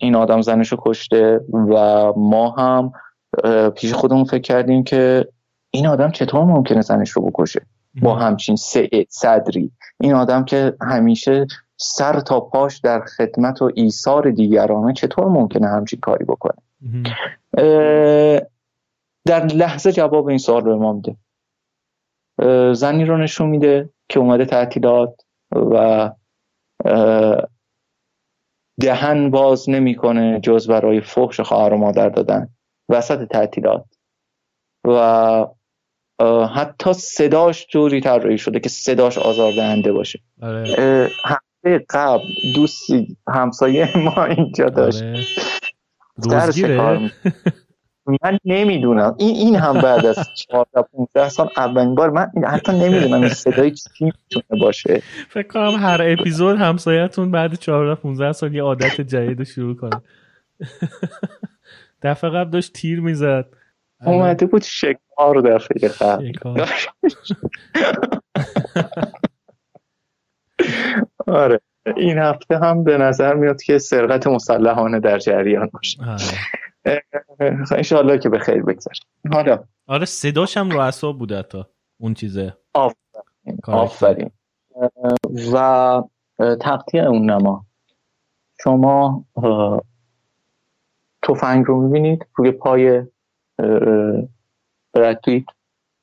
این آدم زنشو کشته و ما هم پیش خودمون فکر کردیم که این آدم چطور ممکنه زنش رو بکشه؟ با همچین صدری. این آدم که همیشه سر تا پاش در خدمت و ایثار دیگرانه چطور ممکنه همچین کاری بکنه؟ در لحظه جواب این سوال رو ما میده. زنی رو نشون میده که اومده تعطیلات و دهن باز نمی‌کنه جز برای فحش خواهر و مادر دادن. وسط تعطیلات. و حتی صداش جوری طراحی شده که صداش آزاردهنده باشه. آره. هفته قبل دوستی همسایه ما اینجا داشت. آره. روزگیره؟ من نمی‌دونم. این این هم بعد از 14 15 سال اولین بار من حتی نمی‌دونم این صدای چی می‌تونه باشه. فکر کنم هر اپیزود همسایتون بعد 14 15 سال یه عادت جدید شروع کنه. (laughs) دفعه قبل داشت تیر می‌زد. اومده بود شکار دفعه قبل. (laughs) آره. این هفته هم به نظر میاد که سرقت مسلحانه در جریان باشه. آره. انشاءالله که به خیر بگذار حالا. آره صداش هم رو اصاب بوده تا اون چیزه. آفرین. آفرین. و تقطیع اون نما. شما تفنگ رو می‌بینید روی پای براتویت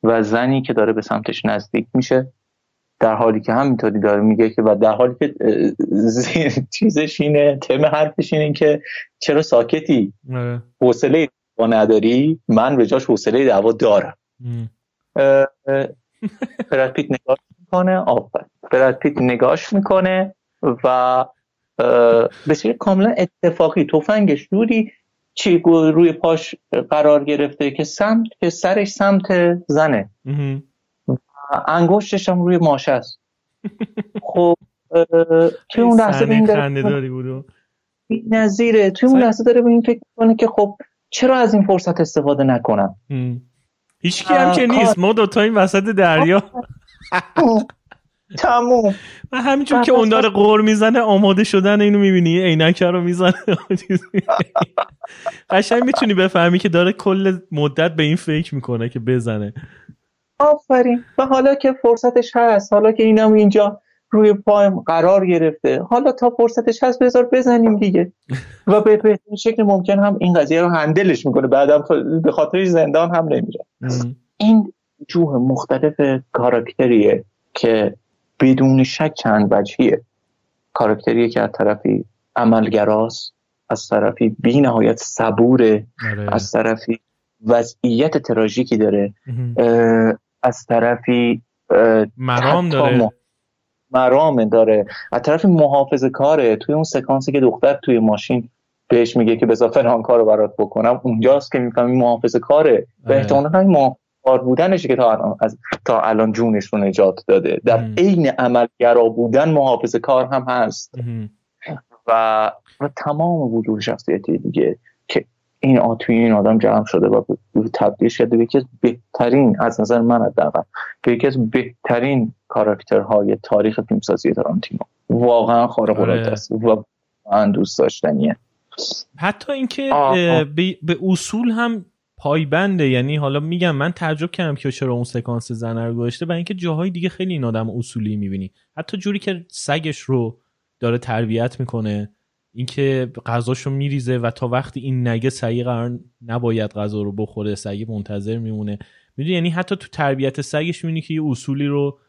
و زنی که داره به سمتش نزدیک میشه. در حالی که همینطوری داره میگه که و در حالی که چیزش اینه تم حرفش اینه که چرا ساکتی؟ آره. حوصله دعوا نداری؟ من به جاش حوصله دعوا دارم. براد پیت نگاش می‌کنه آفر. پیت نگاش می‌کنه و به کاملا اتفاقی تفنگش دوری چی روی پاش قرار گرفته که سمت که سرش سمت زنه. انگشتش هم روی ماشه است. خب توی اون لحظه به این نظیره. توی اون لحظه داره به این فکر کنه که خب چرا از این فرصت استفاده نکنم؟ هیچکی هم که نیست. ما دوتا این وسط دریا. تموم. و همینجور که اون داره قور می‌زنه آماده شدن اینو می‌بینی. عینک رو می‌زنه. (laughs) قشنگ می‌تونی بفهمی که داره کل مدت به این فکر می‌کنه که بزنه. آفرین. و حالا که فرصتش هست حالا که اینم اینجا روی پایم قرار گرفته حالا تا فرصتش هست بذار بزنیم دیگه. و به بهترین شکل ممکن هم این قضیه رو هندلش می‌کنه. بعدم به خاطرش زندان هم نمیره. این جوه مختلف کاراکتریه که بدون شک چند وجهیه. کاراکتریه که از طرفی عملگراست از طرفی بی نهایت صبوره آره. از طرفی وضعیت تراژیکی داره. از طرفی مرام داره. مرام داره. از طرف محافظ کاره. توی اون سکانسی که دختر توی ماشین بهش میگه که بذار فلان کارو برات بکنم اونجاست که می‌فهمی محافظ کاره. به آره. احتمال همین کار بودنشه که تا الان از تا الان جونش رو نجات داده. در عین عملگرا بودن محافظ کار هم هست. و و تمام وجود شخصیتی دیگه. این آتوی این آدم جمع شده و تبدیل شده به یکی از بهترین از نظر من حداقل به یکی از بهترین کاراکترهای تاریخ فیلمسازی تارانتینو. واقعا خارق العاده آره. است و من دوست داشتنیه. حتی اینکه به اصول هم پایبنده یعنی حالا میگم من تعجب کردم که چرا اون سکانس زنه رو گذاشته و اینکه جاهای دیگه خیلی این آدم اصولی می‌بینی. حتی جوری که سگش رو داره تربیت می‌کنه. اینکه غذاشو میریزه و تا وقتی این نگه سگی قرار نباید غذا رو بخوره سگی منتظر میمونه. می‌دونی؟ یعنی حتی تو تربیت سگش می‌بینی که یه اصولی رو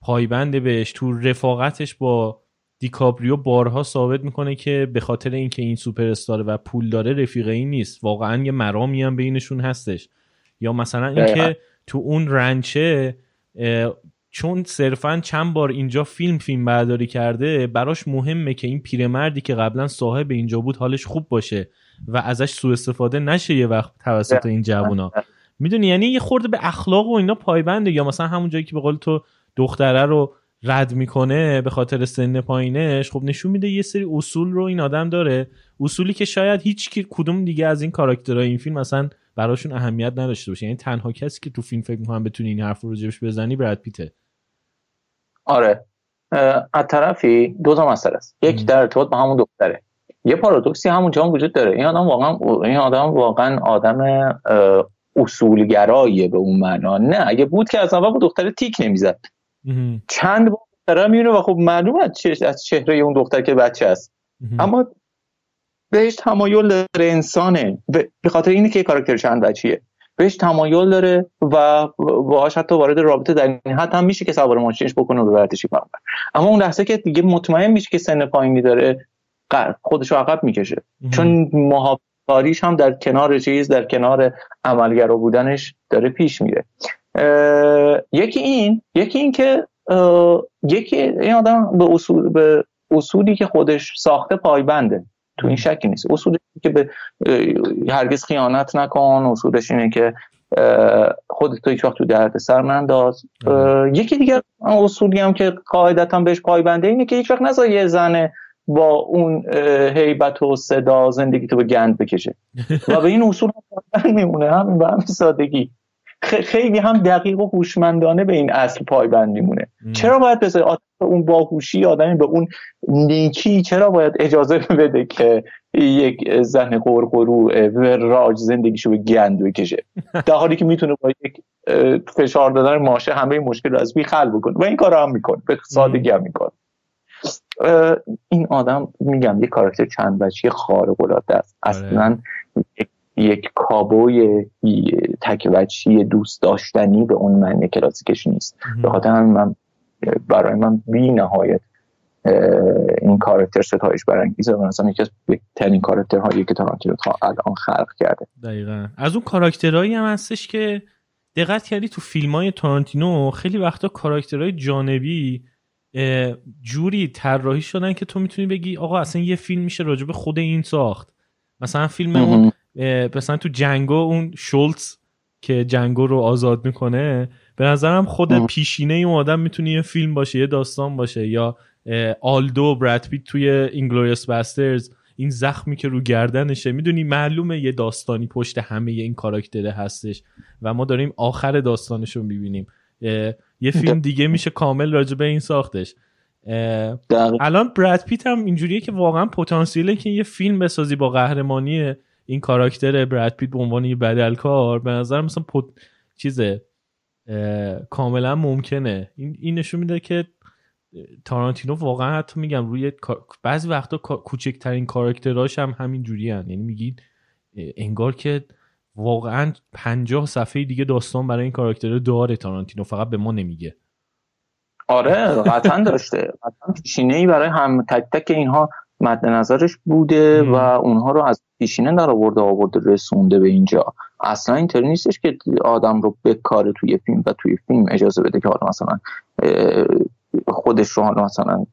پایبنده بهش تو رفاقتش با دیکابریو بارها ثابت می‌کنه که به خاطر اینکه این سوپر استاره و پول داره رفیقه ای نیست. واقعا یه مرامی هم بینشون هستش. یا مثلا اینکه تو اون رنچه چون صرفا چند بار اینجا فیلم فیلم برداری کرده براش مهمه که این پیرمردی که قبلا صاحب اینجا بود حالش خوب باشه و ازش سوء استفاده نشه یه وقت توسط این جوونا. می‌دونی؟ یعنی یه خورده به اخلاق و اینا پایبنده یا مثلا همون جایی که به قول تو دختره رو رد می‌کنه به خاطر سن پایینش خب نشون میده یه سری اصول رو این آدم داره. اصولی که شاید هیچ کدوم دیگه از این کاراکترهای این فیلم مثلا براشون اهمیت نداشته باشه. یعنی تنها کسی که تو فیلم فکر می‌کنم بتونی این حرف رو جبش بزنی براد پیته. آره. از طرفی دو تا مسئله است. یک در ارتباط با همون دختره. یه پارادوکسی همونجا هم وجود داره. این آدم واقعا این آدم واقعا آدم اصولگراییه به اون معنا. نه اگه بود که از اول با دختره تیک نمی‌زد. چند بار دختره میونه و خب معلوم از چهره اون دختر که بچه است. اما بهش تمایل داره انسانه. به خاطر اینه که کاراکتر چند بچیه بهش تمایل داره و باهاش حتی وارد رابطه در این حد هم میشه که سوار ماشینش بکنه و ببرتش اما اون لحظه که دیگه مطمئن میشه که سن پایینی داره خودش رو عقب می‌کشه. چون محافظاریش هم در کنار چیز در کنار عملگرا بودنش داره پیش میره. یکی این یکی این که یکی این آدم به اصول به اصولی که خودش ساخته پایبنده. تو این شکی نیست. اصولش که به هرگز خیانت نکن. اصولش اینه که خودت تو هیچ وقت تو درد سر ننداز. یکی دیگر اصولی هم که قاعدتا بهش پایبنده اینه که هیچ وقت نذار یه زنه با اون هیبت و صدا زندگی تو به گند بکشه. (laughs) و به این اصول هم میمونه. همین به همین سادگی. خیلی هم دقیق و هوشمندانه به این اصل پایبندی مونه. چرا باید بذاری آدم به اون باهوشی آدمی به اون نیکی چرا باید اجازه (laughs) بده که یک زن قرقرو و راج زندگیشو به گند بکشه؟ (laughs) در حالی که می‌تونه با یک فشار دادن ماشه همه مشکل رو از بی خل بکنه. و این کار هم می‌کنه. به سادگی هم می‌کنه. این آدم میگم یک کاراکتر چند بچی خارق العاده است. آره. اصلا یک کابوی تک وچی دوست داشتنی به اون معنی کلاسیکش نیست. به خاطر من برای من بی نهایت این کاراکتر ستایش برانگیزه و مثلا یکی از بهترین کاراکترهایی که تارانتینو تا الان خلق کرده. دقیقا. از اون کاراکترهایی هم هستش که دقت کردی تو فیلم های تارانتینو خیلی وقتا کاراکترهای جانبی جوری طراحی شدن که تو می‌تونی بگی آقا اصلا یه فیلم میشه راجب خود این ساخت. مثلا فیلم اون مثلا تو جنگو اون شولتز که جنگو رو آزاد می‌کنه به نظرم خود پیشینه اون آدم می‌تونه یه فیلم باشه یه داستان باشه. یا آلدو براد پیت توی Inglourious Basterds این زخمی که رو گردنشه. می‌دونی معلومه یه داستانی پشت همه این کاراکتره هستش و ما داریم آخر داستانش رو می‌بینیم یه فیلم دیگه میشه کامل راجع به این ساختش. الان براد پیت هم اینجوریه که واقعا پتانسیله که یه فیلم بسازی با قهرمانی این کاراکتر براد پیت به عنوان یه بدلکار به نظر مثلا پت... چیزه کاملا ممکنه. این این نشون میده که تارانتینو واقعا حتی میگم روی بعضی وقتا کوچکترین کاراکتراش هم همین جوری هن. یعنی میگید انگار که واقعا پنجاه صفحه دیگه داستان برای این کاراکتر داره تارانتینو فقط به ما نمیگه. آره قطعا داشته. قطعا پیشینه ای برای هم تک تک اینها مد نظرش بوده و اونها رو از پیشینه در آورده آورده رسونده به اینجا. اصلا اینطوری نیستش که آدم رو بکاره توی فیلم و توی فیلم اجازه بده که حالا مثلا خودش رو حالا مثلا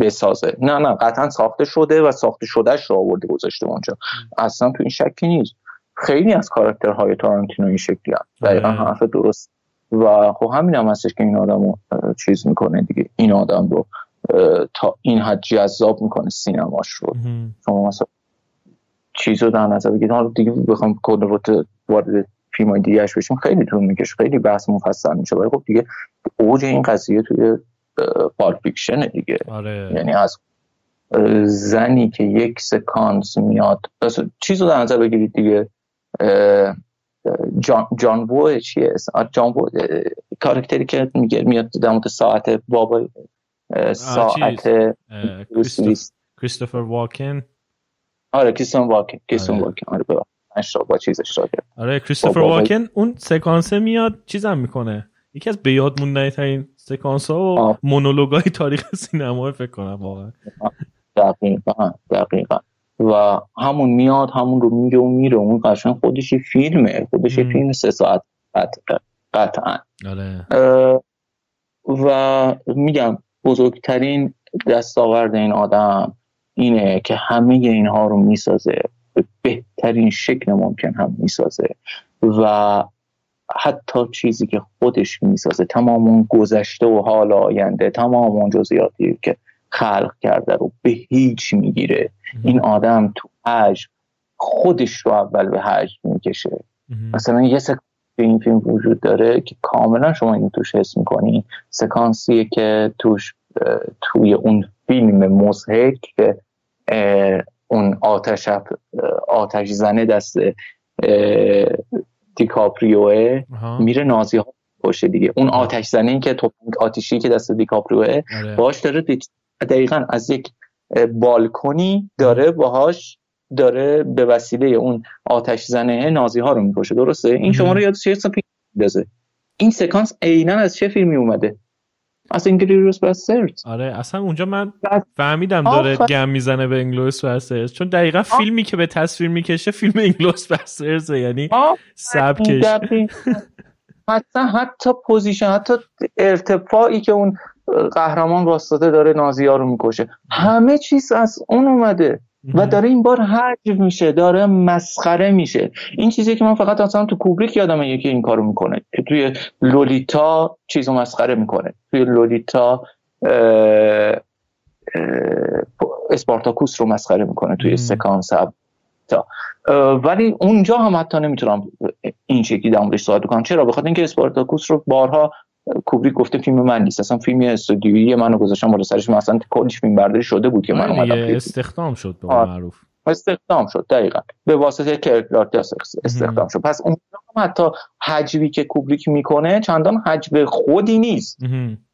بسازه. نه نه قطعا ساخته شده و ساخته شدهش رو آورده گذاشته اونجا. اصلا تو این شکی نیست. خیلی از کاراکترهای تارانتینو این شکلی هم دقیقا حرف درست. و خب همین هم هستش که این آدم رو چیز می‌کنه دیگه. این آدم رو تا این حد جذاب می‌کنه سینماش رو. شما مثلا چیز رو در نظر بگید حالا دیگه بخوام کل وارد فیلم های دیگهش بشیم. خیلی طول می‌کشه. خیلی بحث مفصل میشه. ولی خب دیگه اوج این قضیه توی پال فیکشنه دیگه. آره. یعنی از زنی که یک سکانس میاد. چیز رو در نظر بگیرید دیگه. جان, جان چیه؟ جان کارکتری که میگه میاد در مورد ساعت بابا ساعت کریستوفر واکن. آره کریستوفر واکن. کریستوفر واکن. آره با چیزش را آره کریستوفر واکن اون سکانسه میاد چیزم می‌کنه. یکی از به یاد مونده ترین سکانس ها و مونولوگای تاریخ (laughs) سینما فکر کنم واقعا. دقیقا دقیقا. و همون میاد همون رو میگه و میره. اون قشنگ خودشی فیلمه. خودشی فیلم سه ساعت قطعا. آره. و میگم بزرگترین دستاورد این آدم اینه که همه اینها رو می‌سازه. به بهترین شکل ممکن هم می‌سازه. و حتی چیزی که خودش می‌سازه تمام اون گذشته و حال آینده تمام اون جزئیاتی که خلق کرده رو به هیچ می‌گیره. این آدم تو حج خودش رو اول به حج می‌کشه. مثلا یه سکانس این فیلم وجود داره که کاملا شما این توش حس می‌کنی. سکانسیه که توش توی اون فیلم مزهک که اون آتش آتش زنه دست دیکاپریوه میره نازی ها باشه دیگه. اون آتش زنه این که توپنگ آتیشی که دست دیکاپریوه آره. باش داره دقیقا از یک بالکنی داره باهاش داره به وسیله اون آتش زنه نازی ها رو می‌کشه درسته؟ این شما رو یاد چه این سکانس عینا از چه فیلمی اومده؟ از انگلیس باسترز آره اصلا اونجا من فهمیدم داره گم می‌زنه به انگلیس باسترز چون دقیقا فیلمی که به تصویر می‌کشه فیلم انگلیس باسترز یعنی سبکش. حتی حتی position حتی ارتفاعی که اون قهرمان وایساده داره نازی ها رو می‌کشه. همه چیز از اون اومده. و داره این بار هجو میشه داره مسخره میشه. این چیزی که من فقط اصلا تو کوبریک یادم یکی این کارو می‌کنه که توی لولیتا چیزو مسخره می‌کنه. توی لولیتا اسپارتاکوس رو مسخره می‌کنه توی سکانس تا ولی اونجا هم حتی نمی‌تونم این شکلی در موردش صحبت کنم چرا؟ بخاطر اینکه اسپارتاکوس رو بارها کوبریک گفته فیلم من نیست. اصلا فیلم استودیویی منو گذاشتم بالا سرش. مثلا کلیش فیلم برداری شده بود که من اومدم استخدام شد به معروف. استخدام شد دقیقا. به واسطه کرکلارتی استخدام شد. پس اون هم حتی حجبی که کوبریک می‌کنه چندان حجب خودی نیست.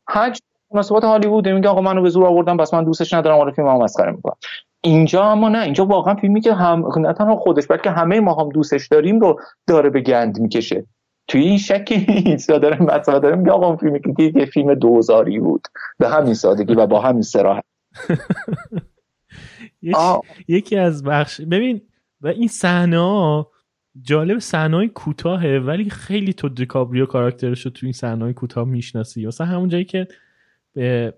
حجب مناسبات هالیوود میگه آقا منو به زور آوردم بس من دوستش ندارم آره فیلمو مسخره می‌کنم. اینجا اما نه اینجا واقعا فیلمی که هم نه تنها خودش بلکه همه ما هم دوستش داریم رو داره به گند می‌کشه. توی این شکی (laughs) نیست داره مثلا داره میگه آقا فیلمی که یه فیلم دوزاری بود. به همین سادگی و با همین سراحت (laughs) یکی از بخش ببین و این صحنه جالب صحنه کوتاهه ولی خیلی تو دیکابریو کاراکترش رو تو این صحنه کوتاه می‌شناسی. مثلا همون جایی که به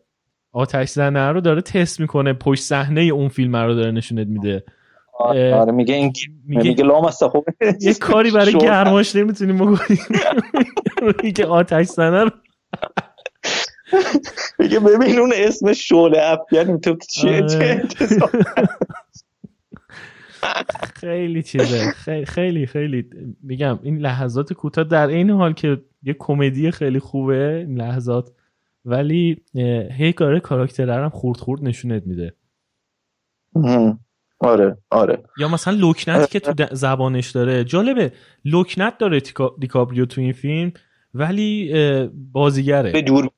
آتش زنه رو داره تست می‌کنه پشت صحنه اون فیلم رو داره نشونت میده. آره میگه این میگه, میگه لام است خوب یه کاری برای گرماش نمی‌تونیم بکنیم. میگه آتش زنه میگه ببین اون اسم شعله افغان تو چیه آره. خیلی چیزه. خیلی خیلی. میگم این لحظات کوتاه در این حال که یه کمدی خیلی خوبه این لحظات ولی هی کاره کاراکتر هم خورد خورد نشونت میده. آره آره. یا مثلا لکنت که تو زبانش داره. جالبه. لکنت داره دی‌کاپریو تو این فیلم ولی بازیگره. به دور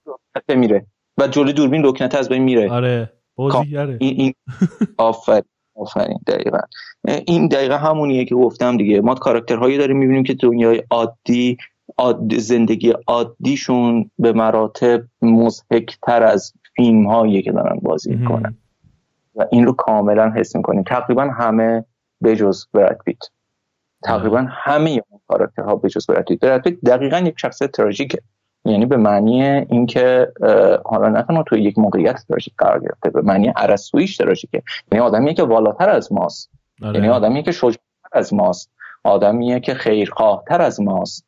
میره. و جلوی دوربین لکنت از بین میره. آره بازیگره. این این آفر آفرین دقیقا. این دقیقا همونیه که گفتم دیگه. ما کاراکترهایی داریم می‌بینیم که دنیای عادی زندگی عادیشون به مراتب مزهکتر از فیلم هایی که دارن بازی می‌کنن. و این رو کاملا حس می‌کنیم. تقریبا همه بجز براد پیت. تقریبا همه اون کاراکترها بجز براد پیت. براد پیت دقیقا یک شخصیت تراژیکه. یعنی به معنی اینکه حالا نه تنها توی یک موقعیت تراژیک قرار گرفته به معنی ارسطوییش تراژیکه. یعنی آدمیه که والاتر از ماست. آره. یعنی آدمیه که شجاعتر از ماست. آدمیه که خیرخواهتر از ماست.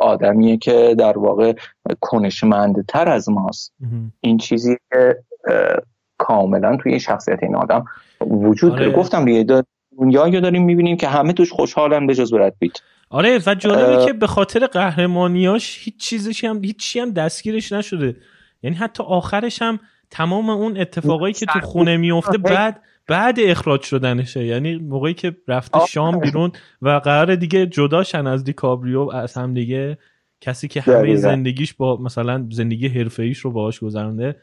آدمیه که در واقع کنشمندتر از ماست. این چیزی که کاملا توی شخصیت این آدم وجود داره. آره. گفتم دیگه دنیا داریم می‌بینیم که همه توش خوشحالن به جز برد بیت آره و جالبه که به خاطر قهرمانیاش هیچ چیزش هم هیچ هم دستگیرش نشده. یعنی حتی آخرش هم تمام اون اتفاقایی که تو خونه میفته بعد بعد اخراج شدنشه. یعنی موقعی که رفته شام بیرون و قرار دیگه جداشن از دیکابریو از هم دیگه. کسی که همه زندگیش با مثلا زندگی حرفه رو باهاش گذرونده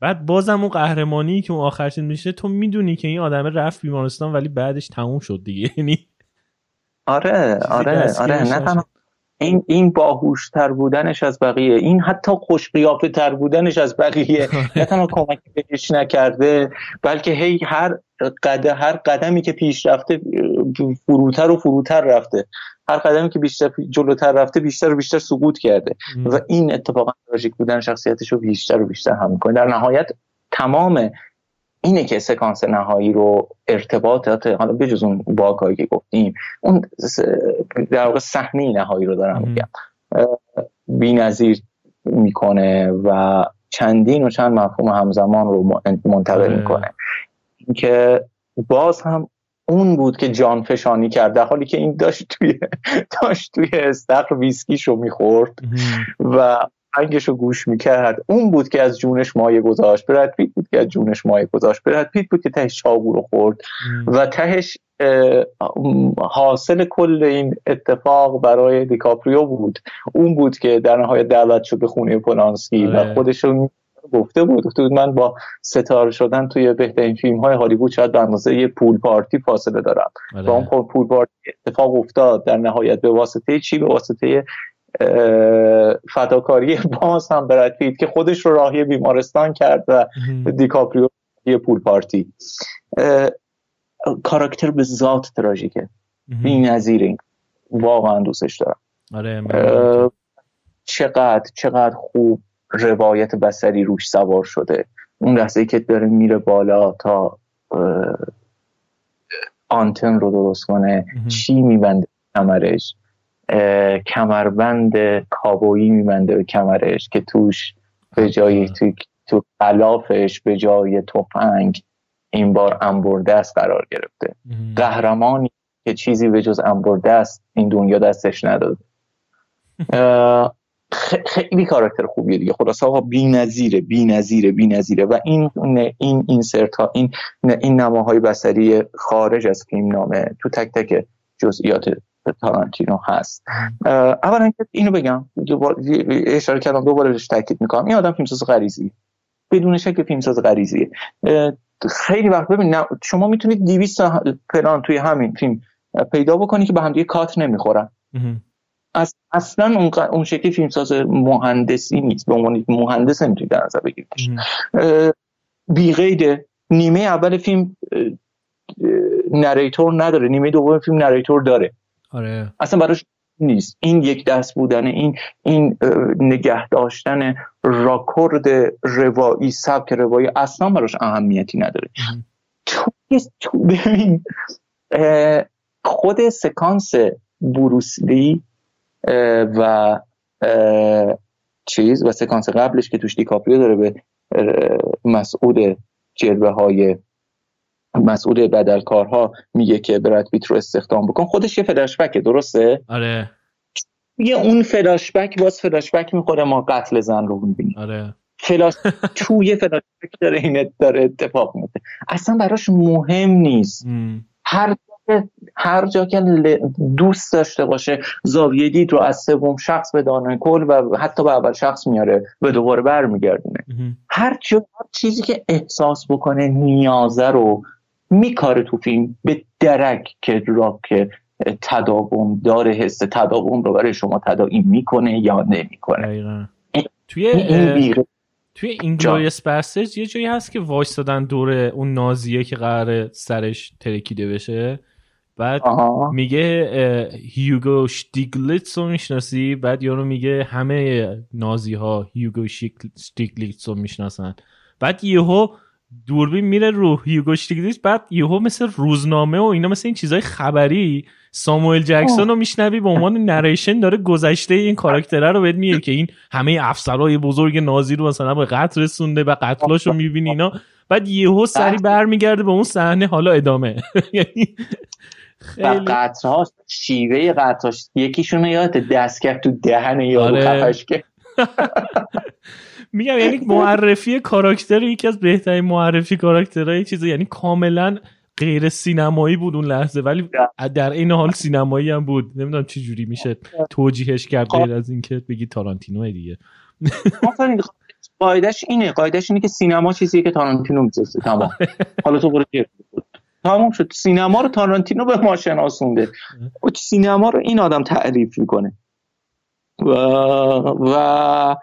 بعد بازم اون قهرمانی که اون آخرش میشه تو می‌دونی که این آدم رفت بیمارستان ولی بعدش تموم شد دیگه. (laughs) یعنی آره آره آره نه این این باهوشتر بودنش از بقیه. این حتی خوش قیافه تر بودنش از بقیه. (laughs) نه تنها کمک بهش نکرده بلکه هی هر قد هر قدمی که پیش رفته فروتر و فروتر رفته. هر قدمی که بیشتر جلوتر رفته بیشتر و بیشتر سقوط کرده. و این اتفاقا تراژیک بودن شخصیتش رو بیشتر و بیشتر هم می‌کنه. در نهایت تمام اینه که سکانس نهایی رو ارتباطات حالا بجز اون واقعی که گفتیم اون در واقع صحنه نهایی رو دارم میگم. بی‌نظیر می‌کنه و چندین و چند مفهوم همزمان رو منتقل آره. می‌کنه. اینکه باز هم اون بود که جان فشانی کرد در حالی که این داشت توی (laughs) داشت توی استخر ویسکیش رو می‌خورد و رنگش رو گوش می‌کرد. اون بود که از جونش مایه گذاشت. برد پیت بود که از جونش مایه گذاشت. برد پیت بود که تهش چاقو رو خورد و تهش حاصل کل این اتفاق برای دیکاپریو بود. اون بود که در نهایت دعوت شد به خونه پولانسکی و آره. خودش گفته بود. گفته بود من با ستاره شدن توی بهترین فیلم های هالیوود شاید به اندازه یه پول پارتی فاصله دارم. آره. و اون پول پارتی اتفاق افتاد. در نهایت به واسطه چی؟ به واسطه فداکاری (laughs) باز هم برد پیت که خودش رو راهی بیمارستان کرد و دیکاپریو یه پول پارتی. کاراکتر به ذات تراژیکه. بی نظیر این. واقعا دوستش دارم. آره چقدر چقدر خوب روایت بسری روش سوار شده. اون لحظه که داره میره بالا تا آنتن رو درست کنه چی میبنده؟ کمرش. کمربند کابویی میبنده به کمرش که توش به جای تو تو خلافش به جای تفنگ این بار انبرده است قرار گرفته. قهرمانی که چیزی به جز انبر دست این دنیا دستش نداد (laughs) خیلی کاراکتر خوبیه دیگه. خلاص ها بی‌نظیره بی‌نظیره بی‌نظیره. و این این اینسرت ها این این نماهای بصری خارج از فیلم نامه تو تک تک جزئیات تارانتینو هست. اولا اینو بگم اشاره کردم دوباره بهش تاکید می‌کنم. این آدم فیلمساز غریزی بدون شک فیلمساز غریزیه. خیلی وقت ببین شما می‌تونید 200 پلان توی همین فیلم پیدا بکنی که به هم دیگه کات نمی‌خورن. از اصلا اون, اون شکلی فیلمساز مهندسی نیست. به عنوان مهندس نمی‌تونید در نظر بگیرید بی نیمه اول فیلم narrator نداره. نیمه دوم فیلم narrator داره. آره. اصلا براش نیست. این یک دست بودن این این نگه داشتن راکورد روایی سبک روایی اصلا براش اهمیتی نداره. تو ببین خود سکانس بروسلی و چیز و سکانس قبلش که توش دیکاپریو داره به مسعود جلوه های مسئول بدلکارها میگه که برات بیت رو استخدام بکن. خودش یه فلاشبکه درسته؟ آره. یه اون فلاشبک باز فلاشبک می‌خوره ما قتل زن رو می‌بینیم. آره. فلاش (laughs) توی فلاشبک داره این داره اتفاق میفته اصلا براش مهم نیست. هر هر جا که دوست داشته باشه زاویه دید رو از سوم شخص بدانه کل و حتی به اول شخص میاره و دوباره برمیگردونه. هر جا هر چیزی که احساس بکنه نیازه رو میکاره تو فیلم به درک که را که تداوم داره حس تداوم رو برای شما تداعی می‌کنه یا نمی‌کنه. توی این توی Inglourious Basterds یه جایی هست که وایستادن دور اون نازیه که قرار سرش ترکیده بشه. بعد میگه هیوگو شتیگلیتس رو می‌شناسی؟ بعد یارو میگه همه نازی ها هیوگو شتیگلیتس رو می‌شناسن. بعد یهو دوربین میره رو هیوگو شتیگلیتس بعد یهو مثل روزنامه و اینا مثل این چیزای خبری ساموئل جکسون رو میشنوی به عنوان نریشن داره گذشته این کاراکتره رو بهت میگه که این همه افسرهای بزرگ نازی رو مثلا به قتل رسونده و قتلاش رو می‌بینی اینا. بعد یهو سری برمیگرده به اون صحنه حالا ادامه. یعنی خیلی قطرها شیوه قطرهاش یکیشون یادت دست کرد تو دهن یارو آره. (laughs) میگم یعنی معرفی کاراکتر یکی از بهترین معرفی کاراکترهای چیزه. یعنی کاملا غیر سینمایی بود اون لحظه ولی در این حال سینمایی هم بود. نمی‌دونم چه جوری میشه توجیهش کرد غیر از اینکه بگی تارانتینو دیگه. قاعدش اینه. قاعدش اینه که سینما چیزیه که تارانتینو می‌سازه تمام. (laughs) حالا تو برو تمام شد. سینما رو تارانتینو به ما شناسونده. سینما رو این آدم تعریف می‌کنه. و و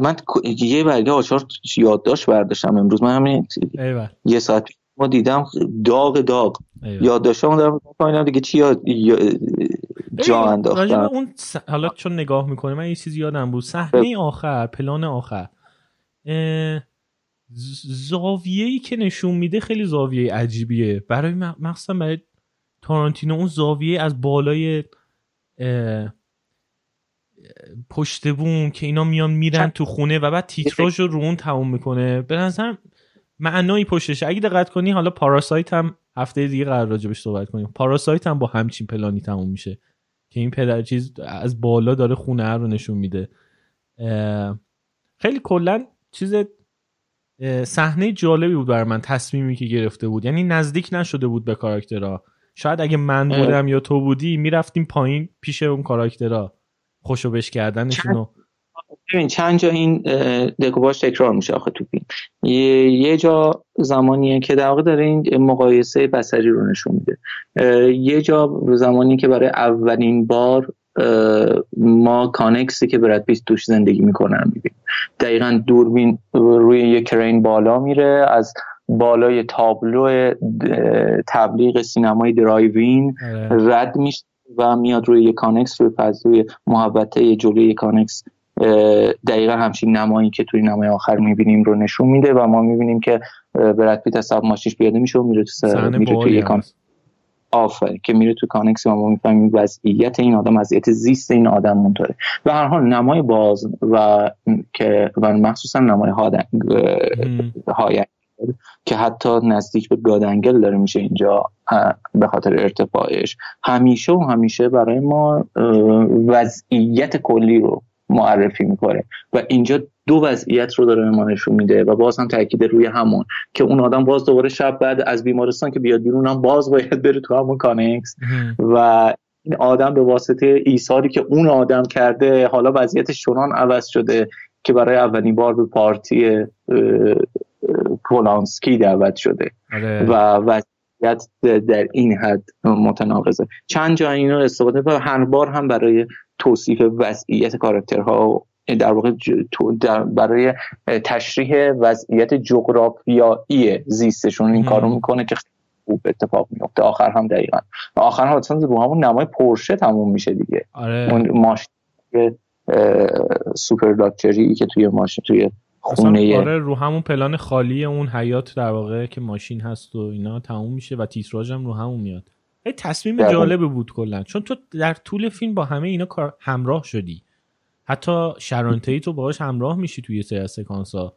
من یه برگه آچار یادداشت برداشتم امروز. من همین یه ساعت ما دیدم داغ داغ. یادداشتم دارم پایینم دیگه چی یاد جا انداختم اون حالا چون نگاه می‌کنه من یه چیزی یادم بود. صحنه آخر پلان آخر. زاویه ای که نشون میده خیلی زاویه عجیبیه. برای مخصوصا برای تارانتینو اون زاویه از بالای پشت بوم که اینا میان میرن تو خونه و بعد تیتراژ رو اون تموم می‌کنه. به نظرم معنایی پشتش. اگه دقت کنی حالا پاراسایت هم هفته دیگه قرار راجبش صحبت کنیم. پاراسایت هم با همچین پلانی تموم میشه که این پدر چیز از بالا داره خونه رو نشون میده. خیلی کلا چیز صحنه جالبی بود برای من تصمیمی که گرفته بود. یعنی نزدیک نشده بود به کاراکترها. شاید اگه من بودم یا تو بودی می‌رفتیم پایین پیش اون کاراکترها. خوش و بش کردنشونو ببین چند جا این دکوپاژش تکرار میشه آخه تو فیلم. یه, یه جا زمانیه که در واقع داره این مقایسه بصری رو نشون میده. یه جا زمانی که برای اولین بار ما کانکسی که برد پیت توش زندگی می‌کنن می‌بینیم. دقیقا دوربین روی یه crane بالا میره از بالای تابلو تبلیغ سینمای drive-in آره. رد میشه. و میاد روی کانکس روی پس روی محبته جلوی کانکس دقیقا همچین نمایی که توی نمای آخر می‌بینیم رو نشون میده و ما می‌بینیم که برد پیت از ماشیش بیاده میشه و میره تو میره توی کانکس آفر که میره تو کانکس و ما می‌فهمیم وضعیت این آدم وضعیت زیست این آدم مونطوره و هر حال نمای باز و که و مخصوصا نمای های که حتی نزدیک به گادنگل داره میشه اینجا به خاطر ارتفاعش. همیشه و همیشه برای ما وضعیت کلی رو معرفی می‌کنه و اینجا دو وضعیت رو داره ما نشون میده و باز هم تاکید روی همون که اون آدم باز دوباره شب بعد از بیمارستان که بیاد بیرون هم باز باید بره تو همون کانکس و این آدم به واسطه ایثاری که اون آدم کرده حالا وضعیتش چنان عوض شده که برای اولین بار به پارتی پولانسکی دعوت شده. آره. و وضعیت در این حد متناقضه. چند جا اینو استفاده و هر بار هم برای توصیف وضعیت کاراکترها در واقع برای تشریح وضعیت جغرافیایی زیستشون این کارو می‌کنه که خوب اتفاق میفته آخر هم دقیقا. آخر هم اصلا رو همون نمای پرشه تموم میشه دیگه. آره. اون ماشین سوپر لاکچری که توی ماشین توی خونه آره رو همون پلان خالی اون حیات در واقع که ماشین هست و اینا تموم میشه و تیتراژ هم رو همون میاد. تصمیم جالبه بود کلا. چون تو در طول فیلم با همه اینا کار همراه شدی. حتی شرانتهی تو باهاش همراه میشی توی سری از سکانس ها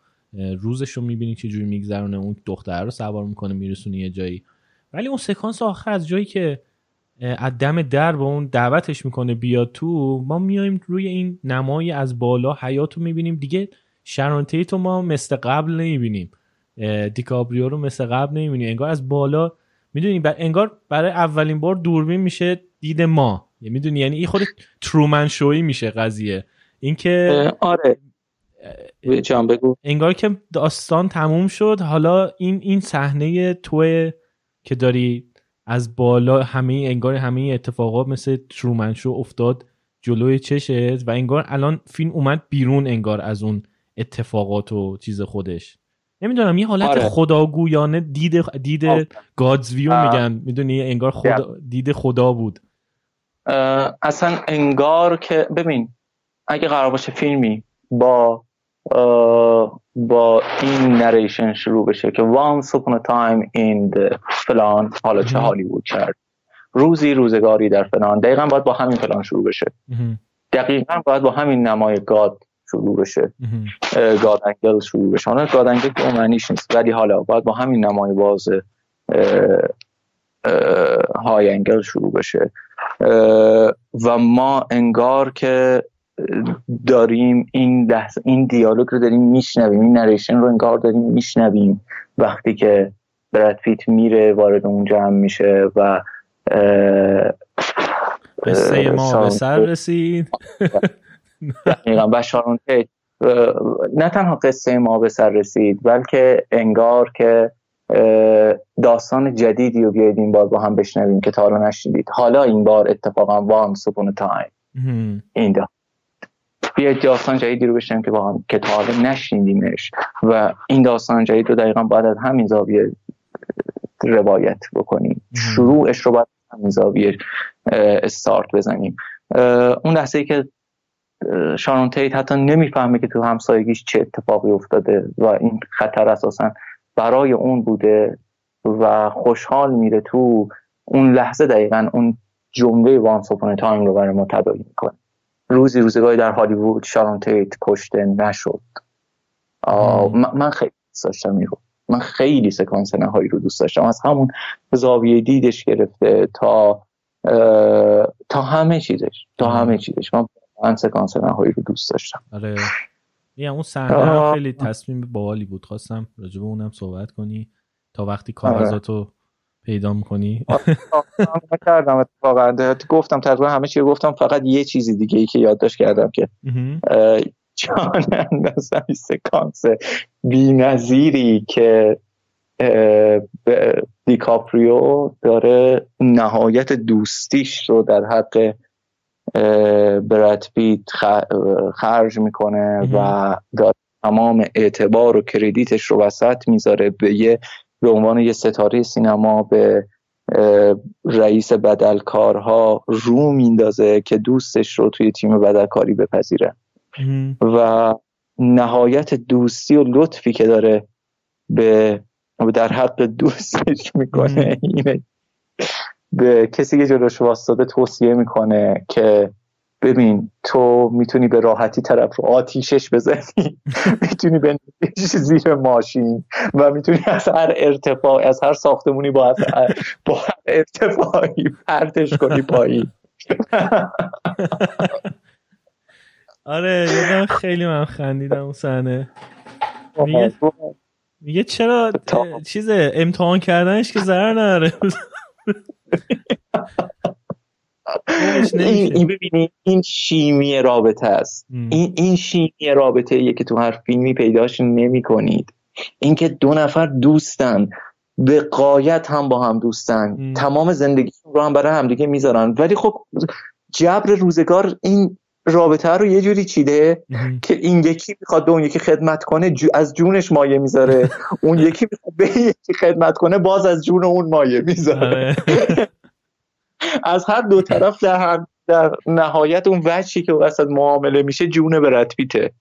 روزش رو می‌بینی چه جوری میگذرونه. اون دختر رو سوار می‌کنه میرسونی یه جایی. ولی اون سکانس آخر از جایی که از دم در با اون دعوتش می‌کنه بیاد تو ما میایم روی این نمای از بالا حیات رو می‌بینیم. دیگه شرانتهی تو ما مثل قبل نمی‌بینیم. دیکابریو رو مثل قبل نمی‌بینیم. انگار از بالا می‌دونی انگار برای اولین بار دوربین میشه دید ما. می‌دونی یعنی این خود ترومن شویی میشه قضیه. اینکه آره. جان بگو. انگار که داستان تموم شد. حالا این این صحنه توی که داری از بالا همه انگار همه اتفاقات مثل ترومن شو افتاد جلوی چشت و انگار الان فیلم اومد بیرون انگار از اون اتفاقات و چیز خودش. نمی‌دونم یه حالت آره. خداگویانه دید دید گادزویو میگن. می‌دونی؟ انگار خدا دید خدا بود. اصلا انگار که ببین اگه قرار باشه فیلمی با با این نریشن شروع بشه که once upon a time in the فلان حالا چه هالیوود کرد روزی روزگاری در فلان. دقیقا باید با همین فلان شروع بشه. دقیقا باید با همین نمای گاد شروع بشه. گاد انگل شروع بشه. حالا گاد انگل که معنیش نیست. ولی حالا باید با همین نمای باز های انگل شروع بشه. و ما انگار که داریم این لحظه این دیالوگ رو داریم میشنویم این نریشن رو انگار داریم میشنویم. وقتی که پیت میره وارد اون جمع میشه و قصه ما به سر رسید. (laughs) دقیقا. و شارون نه تنها قصه ما به سر رسید بلکه انگار که داستان جدیدی رو بیاید این بار با هم بشنویم که تا حالا نشنیدید. حالا این بار اتفاقا once upon a time. این دا بیاید داستان جدیدی رو بشنویم که با هم که تا حالا نشنیدیمش. و این داستان جدید رو دقیقا باید از همین زاویه روایت بکنیم. شروعش رو باید همین زاویه استارت بزنیم. اون لحظه ای که شارون تیت حتی نمی‌فهمه که تو همسایگیش چه اتفاقی افتاده و این خطر اساسا برای اون بوده و خوشحال میره تو اون لحظه دقیقا اون جمله وان سوپان تایم رو برای ما تدایی می‌کنه. روزی روزگاهی در هالیوود شارون تیت کشته نشد. من خیلی دوست داشتم رو. من خیلی سکانس نهایی رو دوست داشتم. از همون زاویه دیدش گرفته تا تا همه چیزش. تا همه چیزش. من من سکانس نهایی رو دوست داشتم. آره. اون صحنه خیلی تصمیم باحالی بود. خواستم راجع به اونم صحبت کنی. تا وقتی کاغذاتو پیدا می‌کنی. کردم اتفاقا. گفتم تقریبا همه چی گفتم. فقط یه چیزی دیگه ای که یادداشت کردم که جان اندازم سکانس بی نظیری که دیکاپریو داره نهایت دوستیش رو در حق برد پیت خرج می‌کنه و تمام اعتبار و کردیتش رو وسط می‌ذاره به یه به عنوان یه ستاره سینما به رئیس بدلکارها رو میندازه که دوستش رو توی تیم بدلکاری بپذیره. و نهایت دوستی و لطفی که داره به در حق دوستش می‌کنه اینه به کسی که جلوش واسطه توصیه می‌کنه که ببین تو می‌تونی به راحتی طرف رو آتیشش بزنی (laughs) می‌تونی به زیر ماشین و می‌تونی از هر ارتفاع از هر ساختمونی با هر, با ارتفاعی پرتش کنی پایی. (laughs) آره یادم خیلی من خندیدم اون صحنه. میگه میگه چرا چیز امتحان کردنش که ضرر نداره. (laughs) این ببینید این شیمی رابطه است. این این شیمی رابطه ایه که تو هر فیلمی پیداش نمی کنید اینکه دو نفر دوستن به قایت هم با هم دوستن. تمام زندگی رو هم برای همدیگه می‌ذارن. ولی خب جبر روزگار این رابطه رو یه جوری چیده که این یکی می‌خواد به اون یکی خدمت کنه از جونش مایه می‌ذاره. (laughs) اون یکی می‌خواد به یکی خدمت کنه باز از جون اون مایه می‌ذاره. آره. (laughs) از هر دو طرف در, هم در نهایت اون وجهی که وسط معامله میشه جون برد پیته.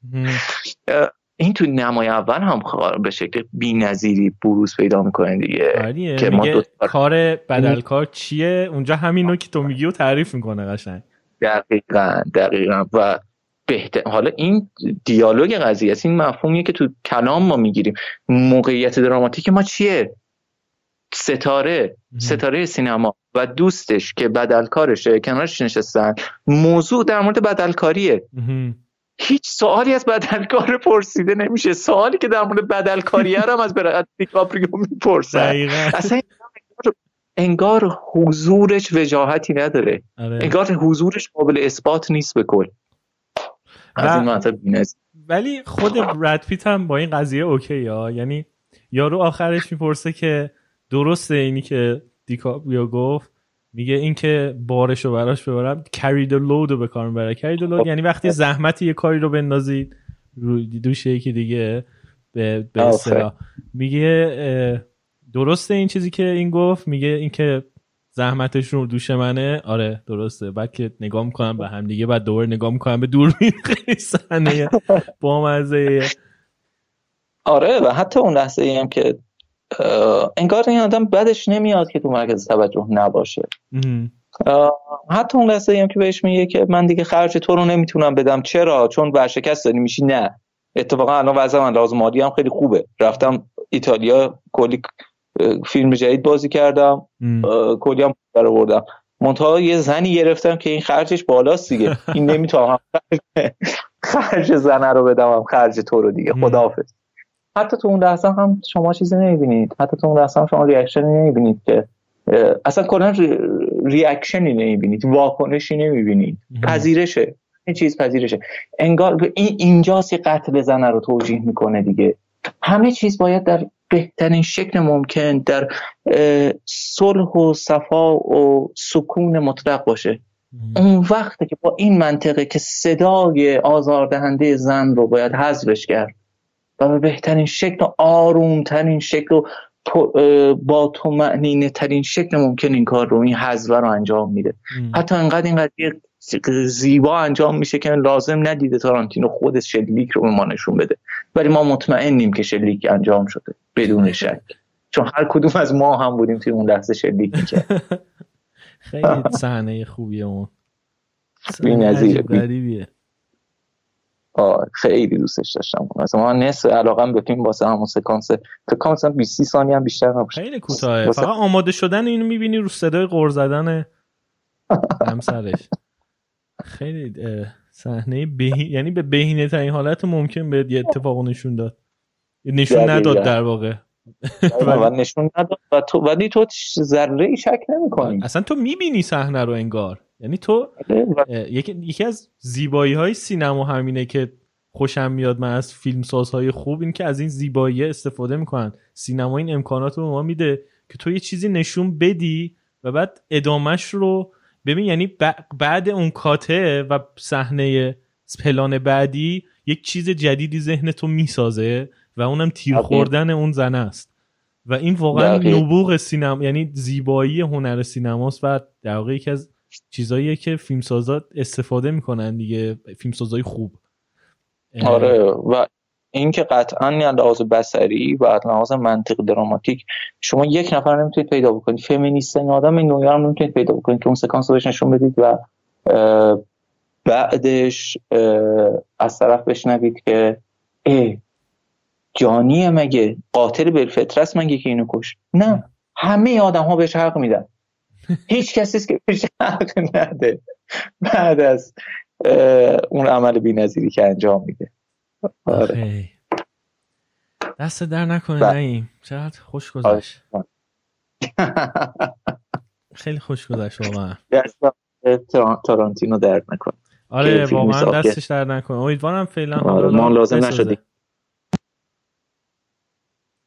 این تو نمای اول هم به شکل بی نظیری بروز پیدا می‌کنه دیگه. که ما کار بدلکار چیه؟ اونجا همینو که تو میگی و تعریف می‌کنه قشنگ. دقیقا دقیقا. و بهتر حالا این دیالوگ قضیه است. این مفهومیه که تو کلام ما می‌گیریم. موقعیت دراماتیک ما چیه؟ ستاره. ستاره سینما. و دوستش که بدلکارشه کنارش نشستن. موضوع در مورد بدلکاریه. هیچ سوالی از بدلکار پرسیده نمیشه. سوالی که در مورد بدلکاری هم از برای دیکاپریو می‌پرسن. اصلا انگار حضورش وجاهتی نداره. آره. انگار حضورش قابل اثبات نیست به کل. از این ولی خود براد پیت هم با این قضیه اوکیه ها. یعنی یارو آخرش می‌پرسه که درسته اینی که دیکاپریو گفت؟ میگه اینکه بارش رو براش ببرم کری load رو به کار می‌بره. کری load یعنی وقتی زحمتی یه کاری رو بندازید روی دوش یکی دیگه به به میگه درسته این چیزی که این گفت؟ میگه اینکه زحمتش رو دوش منه؟ آره درسته. بعد که نگاه می‌کنم به هم دیگه بعد دوباره نگاه می‌کنم به دوربین. (laughs) خیلی صحنه. با مزه آره و حتی اون لحظه ای هم که انگار این آدم بدش نمیاد که تو مرکز توجه نباشه. حتی اون لحظه هم که بهش میگه که من دیگه خرج تو رو نمی‌تونم بدم. چرا؟ چون ورشکست داری میشی نه. اتفاقا الان وضع من لازم مادی هم خیلی خوبه. رفتم ایتالیا کلی فیلم جدید بازی کردم. کلی هم در آوردم. منتها یه زنی گرفتم که این خرجش بالاست دیگه. (laughs) این نمی‌تونم خرج زنه رو بدم هم خرج تو رو دیگه. خداحافظ. حتی تو اون لحظه هم شما چیزی نمی‌بینید. حتی تو اون لحظه هم شما ریاکشنی نمی‌بینید که اصلا کلا ریاکشنی نمی‌بینید. واکنشی نمی‌بینید. پذیرشه. این چیز پذیرشه. انگار این اینجاست که قتل زنه رو توجیه می‌کنه دیگه. همه چیز باید در بهترین شکل ممکن در صلح و صفا و سکون مطلق باشه. اون وقته که با این منطقه که صدای آزاردهنده زن رو باید حذفش کرد و به بهترین شکل و آرومترین شکل و با تو معنینه ترین شکل ممکن این کار رو این حذوه رو انجام میده. حتی انقدر این قضیه زیبا انجام میشه که لازم ندیده تارانتینو خود شلیک رو به ما نشون بده. ولی ما مطمئنیم که شلیک انجام شده بدون شک. چون هر کدوم از ما هم بودیم توی اون لحظه شلیک می‌کرد (laughs) خیلی صحنه خوبیه اون. بیه خیلی دوستش داشتم. مثلا من نصف علاقم به فیلم واسه همون سکانس فکر کنم مثلا 20 ثانیه هم بیشتر نباشه خیلی کوتاهه. فقط آماده شدن اینو می‌بینی رو صدای قور زدن (laughs) همسرش. خیلی صحنه به... یعنی به بهینه ترین حالت ممکن به یه اتفاق نشون داد. نشون نداد در واقع. (laughs) و نشون نداد و تو ولی تو ذره ای شک نمی‌کنی. اصلا تو می‌بینی صحنه رو انگار. یعنی تو آره، یکی از زیبایی های سینما همینه که خوشم میاد من از فیلم سازهای خوب این که از این زیبایی استفاده می‌کنن. سینما این امکانات رو ما میده که تو یه چیزی نشون بدی و بعد ادامش رو ببین یعنی بعد اون کاته و صحنه پلان بعدی یک چیز جدیدی ذهن تو می‌سازه و اونم تیر خوردن اون زن است. و این واقعا نبوغ سینما یعنی زیبایی هنر سینماست و در واقع یکی از چیزاییه که فیلمسازا استفاده می‌کنن دیگه فیلمسازای خوب. آره و اینکه قطعا لحاظ بصری و لحاظ منطق دراماتیک شما یک نفر نمی‌تونید پیدا بکنید. فمینیست این آدم این دنیا رو نمی‌تونید پیدا بکنید که اون سکانس رو نشون بدید و بعدش از طرف بشنوید که ای جانیه مگه قاتل بالفطرست مگه که اینو کش؟ نه. همه آدم ها بهش حق میدن. (laughs) هیچ کسی که بهش حق نده. بعد از اون عمل بی نظیری که انجام میده. آره. دست در نکنه بله. نیم چقدر خوش گذشت (laughs) خیلی خوش گذشت واقعا تارانتینو درد نکن آره واقعا دستش درد نکنه. امیدوارم فعلا آره ما لازم نشدیم.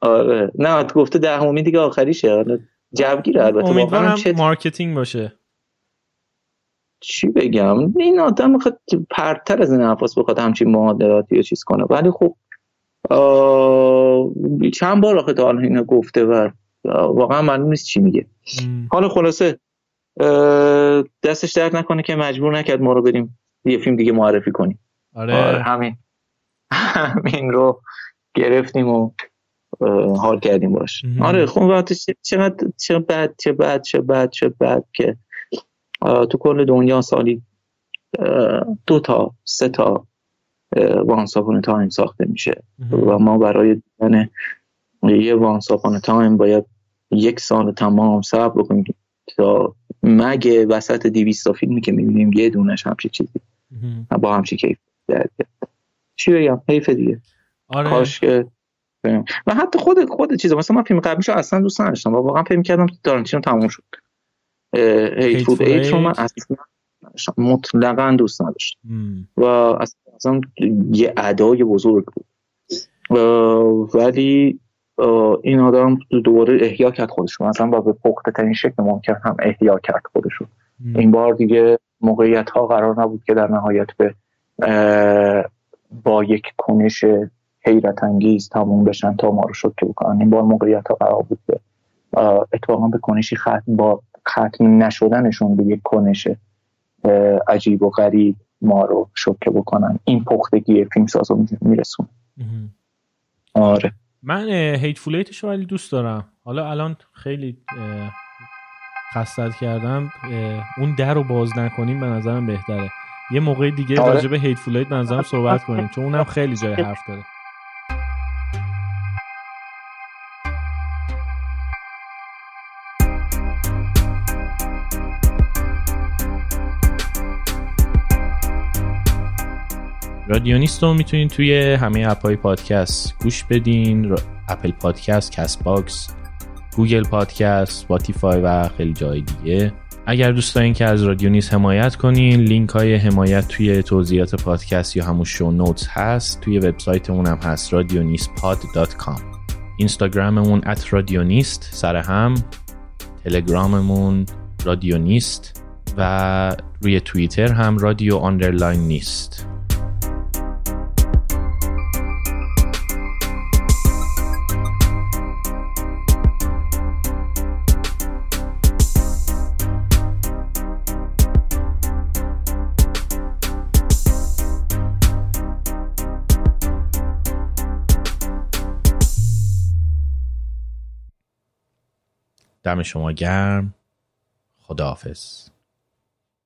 آره. نه تو گفته دهمی دیگه آخریشه. آره جوگیره البته. امیدوارم marketing باشه. چی بگم؟ این آدم می‌خواد پرت‌تر از این حرفاس بخواد همچین معادلاتی یا چیز کنه. ولی خب چند بار آخه تا اینو گفته و واقعا معلوم نیست چی میگه. حالا خلاصه دستش درد نکنه که مجبور نکرد ما رو بریم یه فیلم دیگه معرفی کنیم. آره, آره همین. (laughs) همین رو گرفتیم و حال کردیم باش. آره خب چقدر چه بد چه بد چه بد چه بد که تو کل دنیا سالی دو تا سه تا once upon a time ساخته میشه. و ما برای دیدن یه once upon a time باید یک سال تمام صبر بکنیم تا مگه وسط دویست تا فیلمی که می‌بینیم یه دونش همچین چیزی. با همچی کیف چی بگم؟ حیف دیگه. آره. کاش که و حتی خود خود چیزا مثلا من فیلم قبلیشو اصلا دوست نداشتم و واقعا فکر کردم تارانتینو تموم شد. هیت ایت رو من اصلا مطلقا دوست نداشتم. و اصلا یه ادای بزرگ بود. ولی این آدم دوباره احیا کرد خودش مثلا با به پخته ترین شکل ممکن هم احیا کرد خودشو این بار دیگه موقعیت ها قرار نبود که در نهایت به با یک کنش حیرت انگیز تموم بشن تا ما رو شکه بکنن. این بار موقعیت ها قرار بود که اتفاقا به کنشی ختم با ختم نشدنشون به یک کنش عجیب و غریب ما رو شکه بکنن. این پختگی فیلم سازو میرسون آره. من هیت فولیتش ولی دوست دارم. حالا الان خیلی خستت کردم. اون در رو باز نکنیم به نظرم بهتره. یه موقع دیگه آره. راجع به هیت فولیت به نظرم صحبت کنیم چون اونم خیلی جای (laughs) حرف داره. رادیونیست رو می‌تونید توی همه اپهای پادکست گوش بدین. Apple Podcast، Castbox، Google Podcast، Spotify و خیلی جای دیگه. اگر دوست دارین که از رادیونیست حمایت کنین لینک های حمایت توی توضیحات پادکست یا همون show notes هست. توی وبسایتمون هم هست radionistpod.com اینستاگراممون at رادیونیست سر هم. تلگراممون رادیونیست. و روی توییتر هم رادیو underline دم شما گرم. خداحافظ.